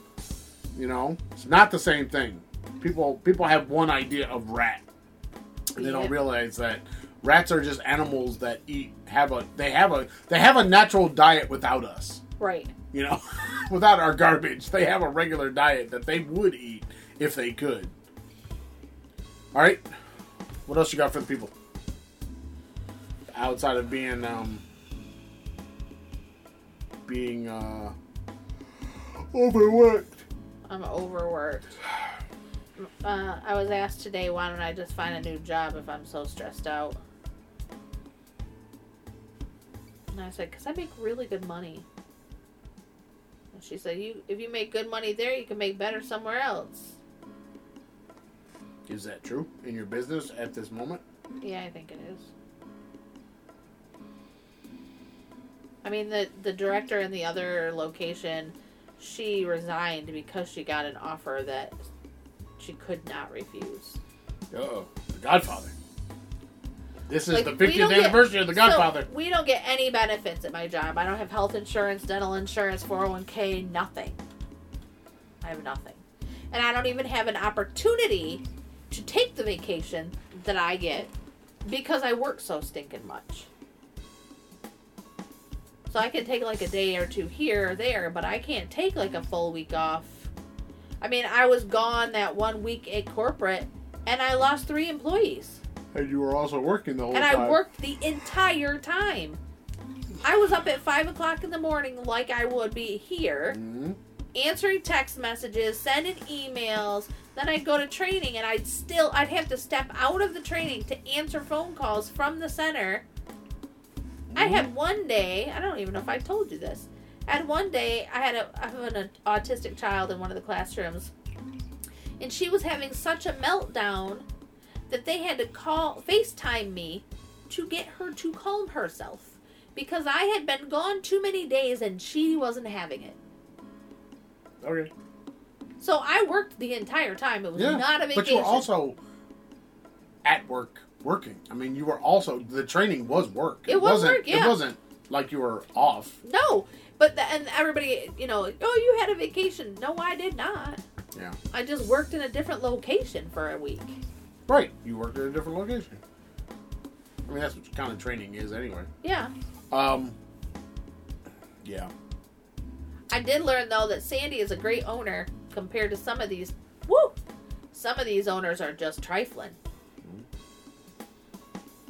You know, it's not the same thing. People people have one idea of rat, and they Yeah. don't realize that rats are just animals that eat have a they have a they have a natural diet without us Right. you know, without our garbage. They have a regular diet that they would eat if they could. All right, what else you got for the people? Outside of being um being uh overworked. I'm overworked. Uh, I was asked today, why don't I just find a new job if I'm so stressed out? And I said, because I make really good money. And she said, "You, if you make good money there, you can make better somewhere else." Is that true in your business at this moment? Yeah, I think it is. I mean, the the director in the other location, she resigned because she got an offer that she could not refuse. Oh, The Godfather. This is Like, the we 50th don't get- anniversary of The Godfather. So, we don't get any benefits at my job. I don't have health insurance, dental insurance, 401k, nothing. I have nothing. And I don't even have an opportunity to take the vacation that I get because I work so stinking much. So I can take like a day or two here or there, but I can't take like a full week off. I mean, I was gone that one week at corporate and I lost three employees. and you were also working the whole And time. And I worked the entire time. I was up at five o'clock in the morning, like I would be here, Mhm. answering text messages, sending emails. Then I'd go to training, and I'd still I'd have to step out of the training to answer phone calls from the center. I had mm-hmm. one day. I don't even know if I told you this. I had one day. I had a I have an autistic child in one of the classrooms, and she was having such a meltdown that they had to call FaceTime me to get her to calm herself because I had been gone too many days and she wasn't having it. Okay. So I worked the entire time. It was Yeah, not a vacation. but you were also at work working. I mean, you were also the training was work. It was wasn't, work, yeah. It wasn't like you were off. no, but the, and everybody, you know, oh, you had a vacation. No, I did not. Yeah. I just worked in a different location for a week. Right. You worked at a different location. I mean, that's what kind of training is anyway. Yeah. Um. Yeah. I did learn though that Sandy is a great owner compared to some of these. Woo! Some of these owners are just trifling.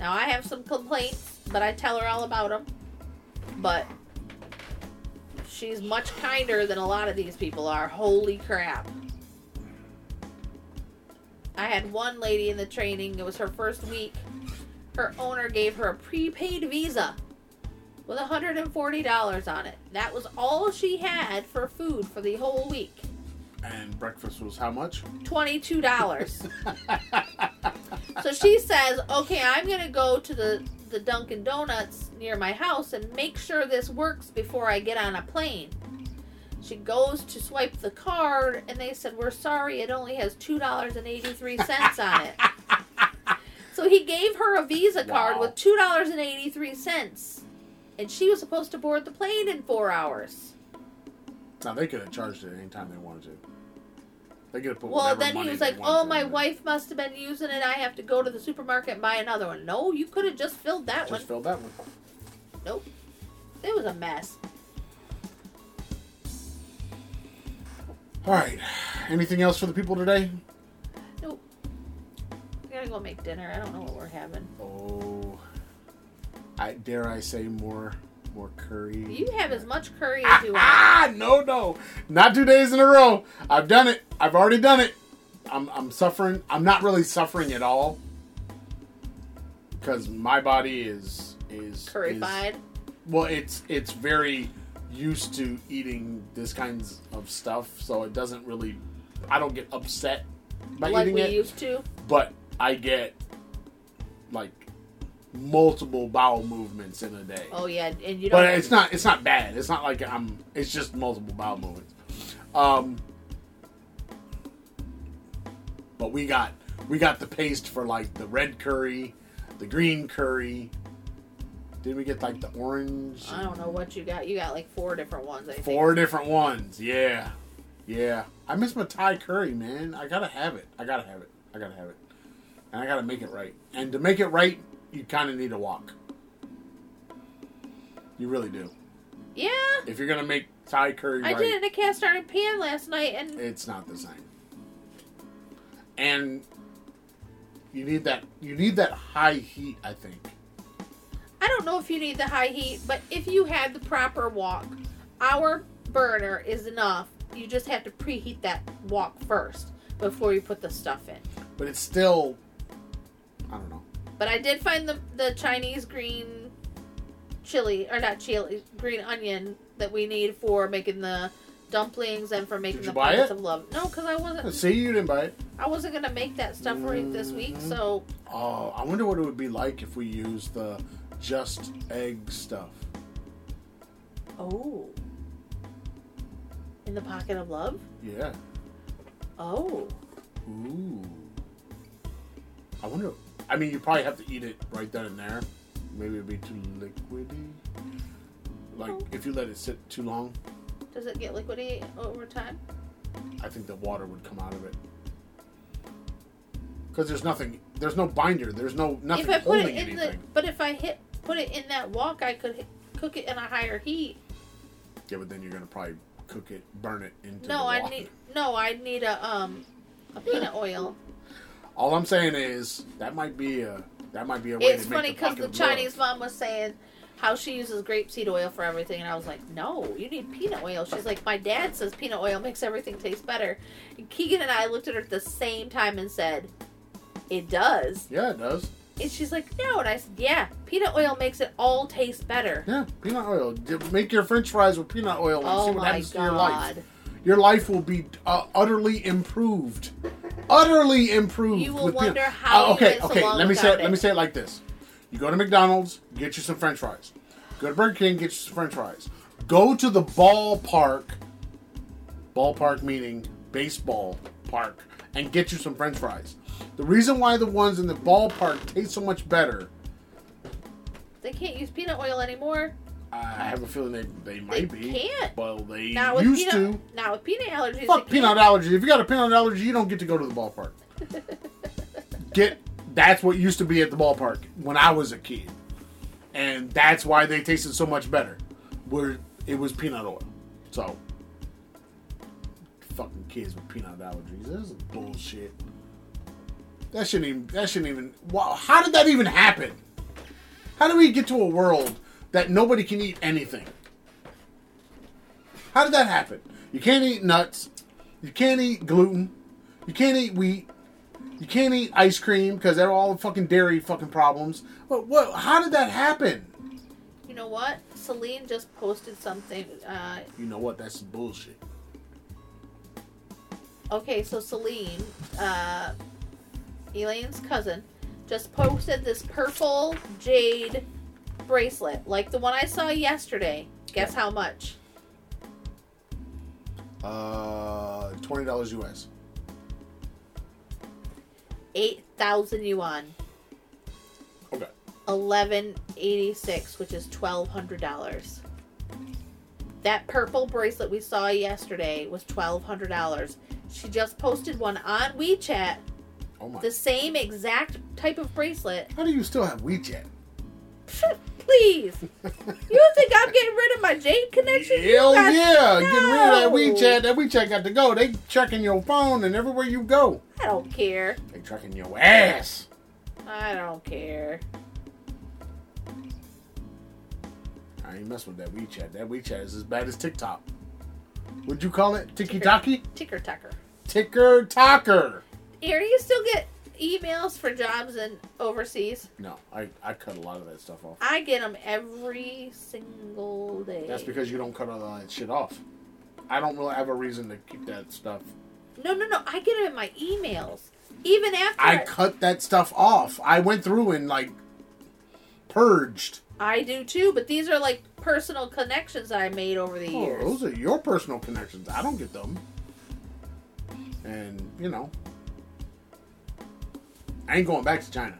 Now I have some complaints, but I tell her all about them. But she's much kinder than a lot of these people are. Holy crap! I had one lady in the training. It was her first week. Her owner gave her a prepaid Visa with $140 on it. That was all she had for food for the whole week. And breakfast was how much? $22. so she says, "Okay, I'm going to go to the the Dunkin' Donuts near my house and make sure this works before I get on a plane." She goes to swipe the card and they said, "We're sorry, it only has $2.83 on it." So he gave her a Visa card Wow. with $2.83 and she was supposed to board the plane in 4 hours. Now they could have charged it any time they wanted to. They could have put. Well, then he was like, "Oh, my it. wife must have been using it. I have to go to the supermarket and buy another one." No, you could have just filled that just one. Just filled that one. Nope. It was a mess. All right. Anything else for the people today? Nope. We gotta go make dinner. I don't know what we're having. Oh, I dare I say more, more curry. You have as much curry as you want. Ah, no, no, not two days in a row. I've done it. I've already done it. I'm, I'm suffering. I'm not really suffering at all because my body is is Curry is- Well, it's it's very used to eating this kinds of stuff, so it doesn't really. I don't get upset by Like eating we it, used to. but I get like multiple bowel movements in a day. Oh yeah, and you don't. but it's not it's not bad. It's not like I'm. It's just multiple bowel movements. Um, but we got we got the paste for like the red curry, the green curry. Did we get like the orange? I don't know what you got. You got like four different ones. I think. Four different ones. Yeah, yeah. I miss my Thai curry, man. I gotta have it. I gotta have it. I gotta have it. And I gotta make it right. And to make it right, you kind of need a wok. You really do. Yeah, If you're gonna make Thai curry I right, did it in a cast iron pan last night, and it's not the same. And you need that. You need that high heat. I think. I don't know if you need the high heat, but if you had the proper wok, our burner is enough. You just have to preheat that wok first before you put the stuff in. But it's still. I don't know. But I did find the the Chinese green chili or not chili green onion that we need for making the dumplings and for making the it? of love. No, because I wasn't See, you didn't buy it. I wasn't gonna make that stuff for you this week. Mhm. So Oh, I wonder what it would be like if we used the just egg stuff. oh, in the pocket of love. Yeah. Oh, Ooh. I wonder. I mean, you probably have to eat it right then and there. Maybe it'd be too liquidy. Like Oh. if you let it sit too long, does it get liquidy over time? I think the water would come out of it. Because there's nothing. There's no binder. There's no nothing if I put it in anything. the, but if I hit put it in that wok, I could cook it in a higher heat. Yeah, but then you're gonna probably cook it, burn it into No, the I water. need no, I need a um a peanut oil. All I'm saying is that might be a that might be a way It's funny the because pocket the. Chinese mom was saying how she uses grapeseed oil for everything, and I was like, no, you need peanut oil. She's like, my dad says peanut oil makes everything taste better. And Keegan and I looked at her at the same time and said, it does. Yeah, it does. And she's like, no, and I said, yeah, peanut oil makes it all taste better. Yeah, peanut oil. Make your French fries with peanut oil and Oh see what happens to your life. Your life will be uh, utterly improved. Utterly improved. You will with peanut- wonder how Uh, okay, so okay. long Let me say without it. Let me say it like this: You go to McDonald's, get you some French fries. Go to Burger King, get you some French fries. Go to the ballpark. Ballpark meaning baseball park, and get you some French fries. The reason why the ones in the ballpark taste so much better, They can't use peanut oil anymore. I have a feeling they they They might be. can't. Well, they Not with used peanut, to. Not with peanut allergies. Fuck peanut allergy. If you got a peanut allergy, you don't get to go to the ballpark. get that's what used to be at the ballpark when I was a kid, and that's why they tasted so much better. Where it was peanut oil. So fucking kids with peanut allergies. This is bullshit. That shouldn't even. That shouldn't even. Wow, how did that even happen? How do we get to a world that nobody can eat anything? How did that happen? You can't eat nuts. You can't eat gluten. You can't eat wheat. You can't eat ice cream because they're all fucking dairy fucking problems. What? What? How did that happen? You know what? Celine just posted something. Uh, You know what? That's bullshit. okay, so Celine, uh, Elaine's cousin, just posted this purple jade bracelet, like the one I saw yesterday. Guess how much? Uh, twenty dollars US. 8,000 yuan. Okay. 1186, which is $1,200. That purple bracelet we saw yesterday was $1,200. She just posted one on WeChat, Oh my. the same exact type of bracelet. How do you still have WeChat? Please. You think I'm getting rid of my Jade connection? Hell guys- yeah! Getting rid of that WeChat. That WeChat got to go. They checking your phone and everywhere you go. I don't care. They tracking your ass. I don't care. I ain't mess with that WeChat. That WeChat is as bad as TikTok. What'd you call it? Tiki Taki? Ticker tucker. Ticker Talker. Here, you still get emails for jobs and overseas. No, I, I cut a lot of that stuff off. I get them every single day. That's because you don't cut all that shit off. I don't really have a reason to keep that stuff. No, no, no. I get them in my emails. Even after I cut that stuff off. I went through and like purged. I do too, but these are like personal connections I made over the Oh, years. those are your personal connections. I don't get them. And, you know, I ain't going back to China.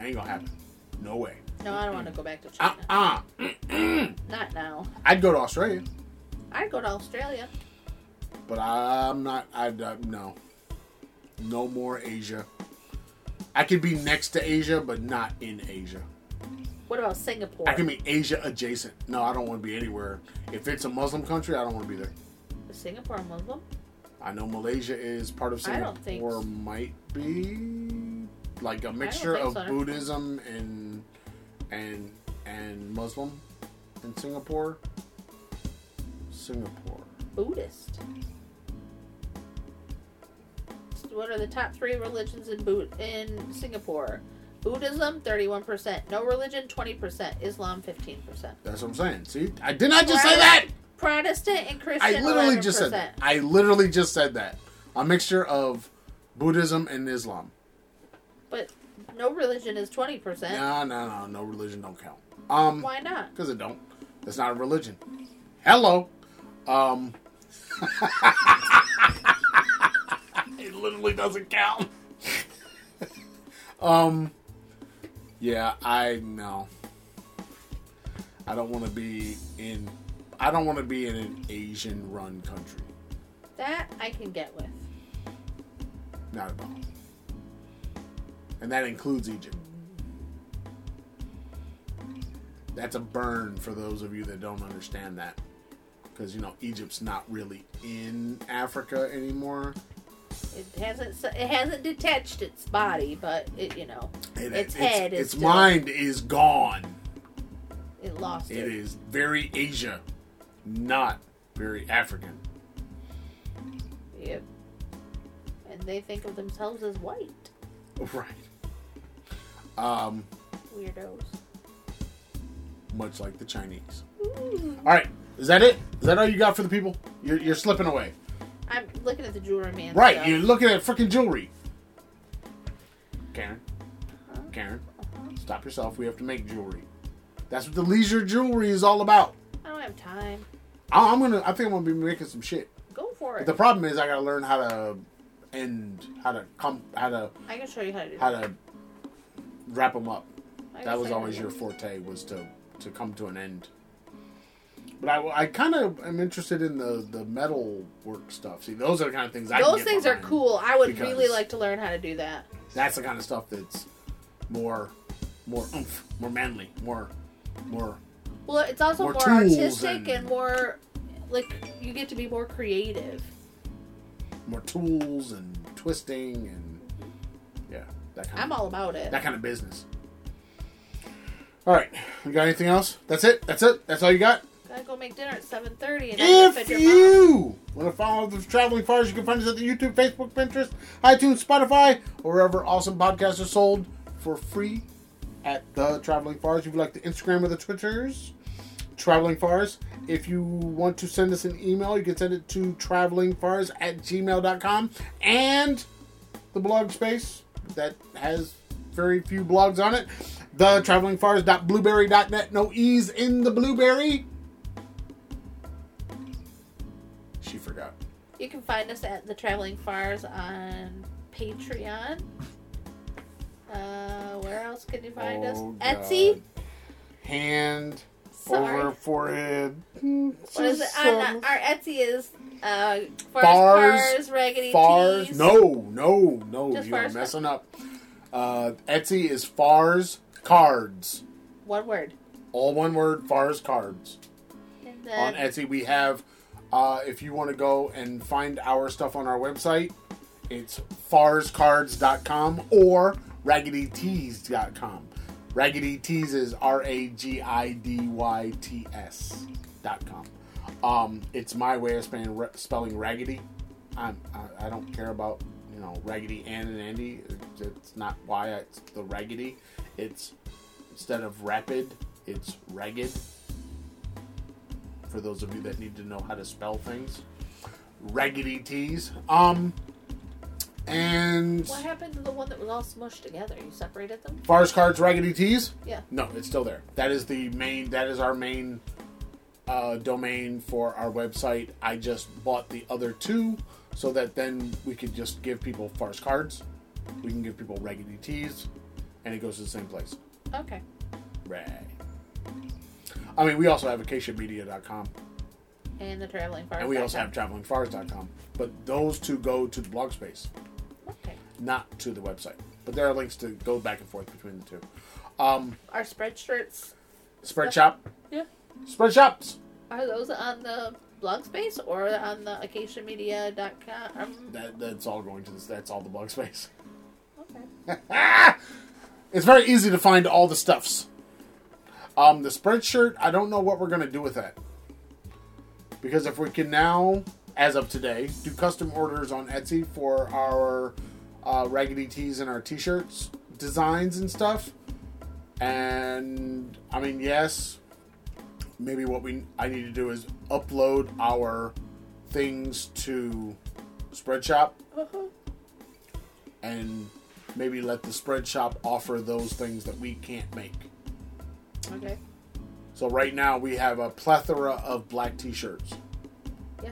ain't gonna happen. No way. no, I don't want to go back to Uh China. uh Not now. I'd go to Australia, I'd go to Australia. but I'm not. I'd uh, no, no more Asia. I could be next to Asia, but not in Asia. What about Singapore? I can be Asia adjacent. No, I don't want to be anywhere. If it's a Muslim country, I don't want to be there. Is Singapore Muslim? I know Malaysia is part of I Singapore. don't think so. Might be like a mixture of so. Buddhism and and and Muslim in Singapore. Singapore. Buddhist. What are the top three religions in Boot in Singapore? Buddhism, thirty-one percent. No religion, twenty percent. Islam, fifteen percent. That's what I'm saying. See, I did not just say that. Protestant and Christian. I literally 11%. just said that. I literally just said that. A mixture of Buddhism and Islam. But no religion is twenty percent. No, no, no, no religion don't count. Um, Why not? Because it don't. It's not a religion. Hello. Um. it literally doesn't count. um. Yeah, I know. I don't want to be in. I don't want to be in an Asian-run country. That I can get with. Not at all. And that includes Egypt. That's a burn for those of you that don't understand that. Because, you know, Egypt's not really in Africa anymore. It hasn't. It hasn't detached its body, but it. You know, It- its head is its still- mind is gone. it lost It it. is very Asia, not very African. Yep. And they think of themselves as white Right. Um, weirdos. much like the Chinese. Ooh. All right. Is that it? Is that all you got for the people? You're, you're slipping away. I'm looking at the jewelry man. Right, stuff. you're looking at freaking jewelry. Karen, Huh? Karen, Uh-huh. stop yourself. We have to make jewelry. That's what the leisure jewelry is all about. I don't have time. I- I'm gonna. I think I'm gonna be making some shit. Go for it. The problem is I gotta learn how to end, how to come, how to I can show you how to do how that. to wrap them up. I That was always your forte was to to come to an end. But I, I kind of am interested in the the metal work stuff. See, those are the kind of things I. Those things are cool. I would really like to learn how to do that. That's the kind of stuff that's more, more oomph, more manly, more, more. Well, it's also More more, artistic and- and... more like you get to be more creative. more tools and twisting and that kind I'm of all about it. that kind of business. All right, you got anything else? That's it. That's it. That's all you got. Gotta go make dinner at 7:30 and I gotta If fed your mom. you want to follow the traveling fars, you can find us at the YouTube, Facebook, Pinterest, iTunes, Spotify, or wherever awesome podcasts are sold for free at the Traveling Fars. If you like the Instagram or the Twitters, Traveling Fars. If you want to send us an email, you can send it to travelingfars at gmail.com and the blog space that has very few blogs on it. The travelingfars.blueberry.net. No E's in the blueberry. She forgot. You can find us at the Traveling Fars on Patreon. Uh, where else can you find us? Oh, Etsy. God. Hand Sorry. over forehead. What is it? On, uh, our Etsy is uh, Fars, Fars, Cars, Raggedy Fars. Tees. No, no, no. Just You're Fars. messing up. Uh, Etsy is Fars Cards. One word. All one word, Fars Cards. And on Etsy. We have, uh, if you want to go and find our stuff on our website, it's farscards.com or raggedytees.com. Raggedy Tees is R A G I D Y T S dot com. Um, it's my way of spelling, spelling raggedy. I'm, I, I don't care about you know raggedy Ann and Andy. It's, it's not why it's the raggedy. It's instead of rapid, it's ragged for those of you that need to know how to spell things. Raggedy tees. Um, And What happened to the one that was all smushed together? You separated them? Fars Cards Raggedy Tees? Yeah. No, it's still there. That is the main. That is our main uh, domain for our website. I just bought the other two so that then we could just give people Fars Cards. We can give people Raggedy Tees, and it goes to the same place. Okay. Right. I mean, we also have acaciamedia.com, And the traveling far. and we also have travelingfars.com. But those two go to the blog space. Okay. not to the website. But there are links to go back and forth between the two. Um, Our spread shirts spread shop, Yeah. spread shops. are those on the blog space or on the acaciamedia.com? Um, That, that's all going to this. That's all the blog space. okay. It's very easy to find all the stuffs. Um, the spread shirt. I don't know what we're gonna do with that because if we can now, as of today, do custom orders on Etsy for our uh, raggedy tees and our t-shirts designs and stuff. And I mean, yes, maybe what we I need to do is upload our things to Spreadshop Uh-huh. and maybe let the Spreadshop offer those things that we can't make. Okay. So right now we have a plethora of black t-shirts. Yeah.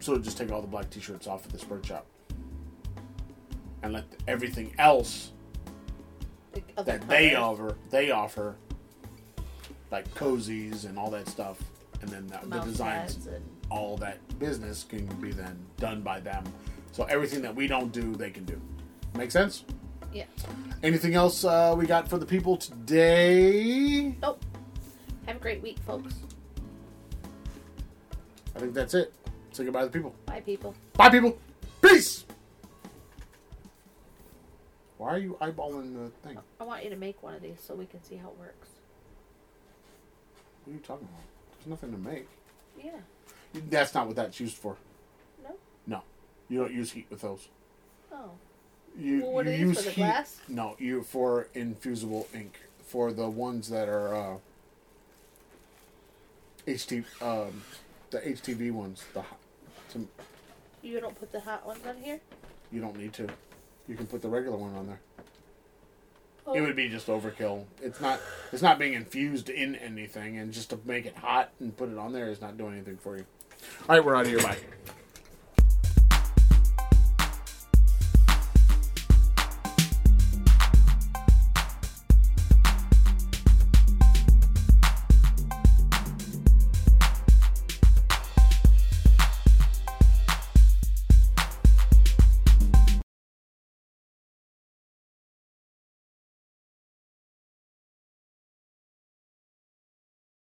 So just take all the black t-shirts off of the Spreadshop and let everything else The that they offer they offer like cozies and all that stuff and then the, the designs and all that business can be then done by them. So everything that we don't do, they can do. Make sense? yeah. Anything else uh, we got for the people today? Nope. Have a great week, folks. I think that's it. Say goodbye to the people. Bye, people. Bye, people. Peace. Why are you eyeballing the thing? I want you to make one of these so we can see how it works. What are you talking about? There's nothing to make. Yeah. That's not what that's used for. No? No, you don't use heat with those. Oh. You, Well, what you are these, use for the heat. glass? No, you for infusible ink for the ones that are uh, HT um, the HTV ones. The hot- to, You don't put the hot ones on here? you don't need to. You can put the regular one on there. Oh. It would be just overkill. It's not. It's not being infused in anything, and just to make it hot and put it on there is not doing anything for you. All right, we're out of here. Bye.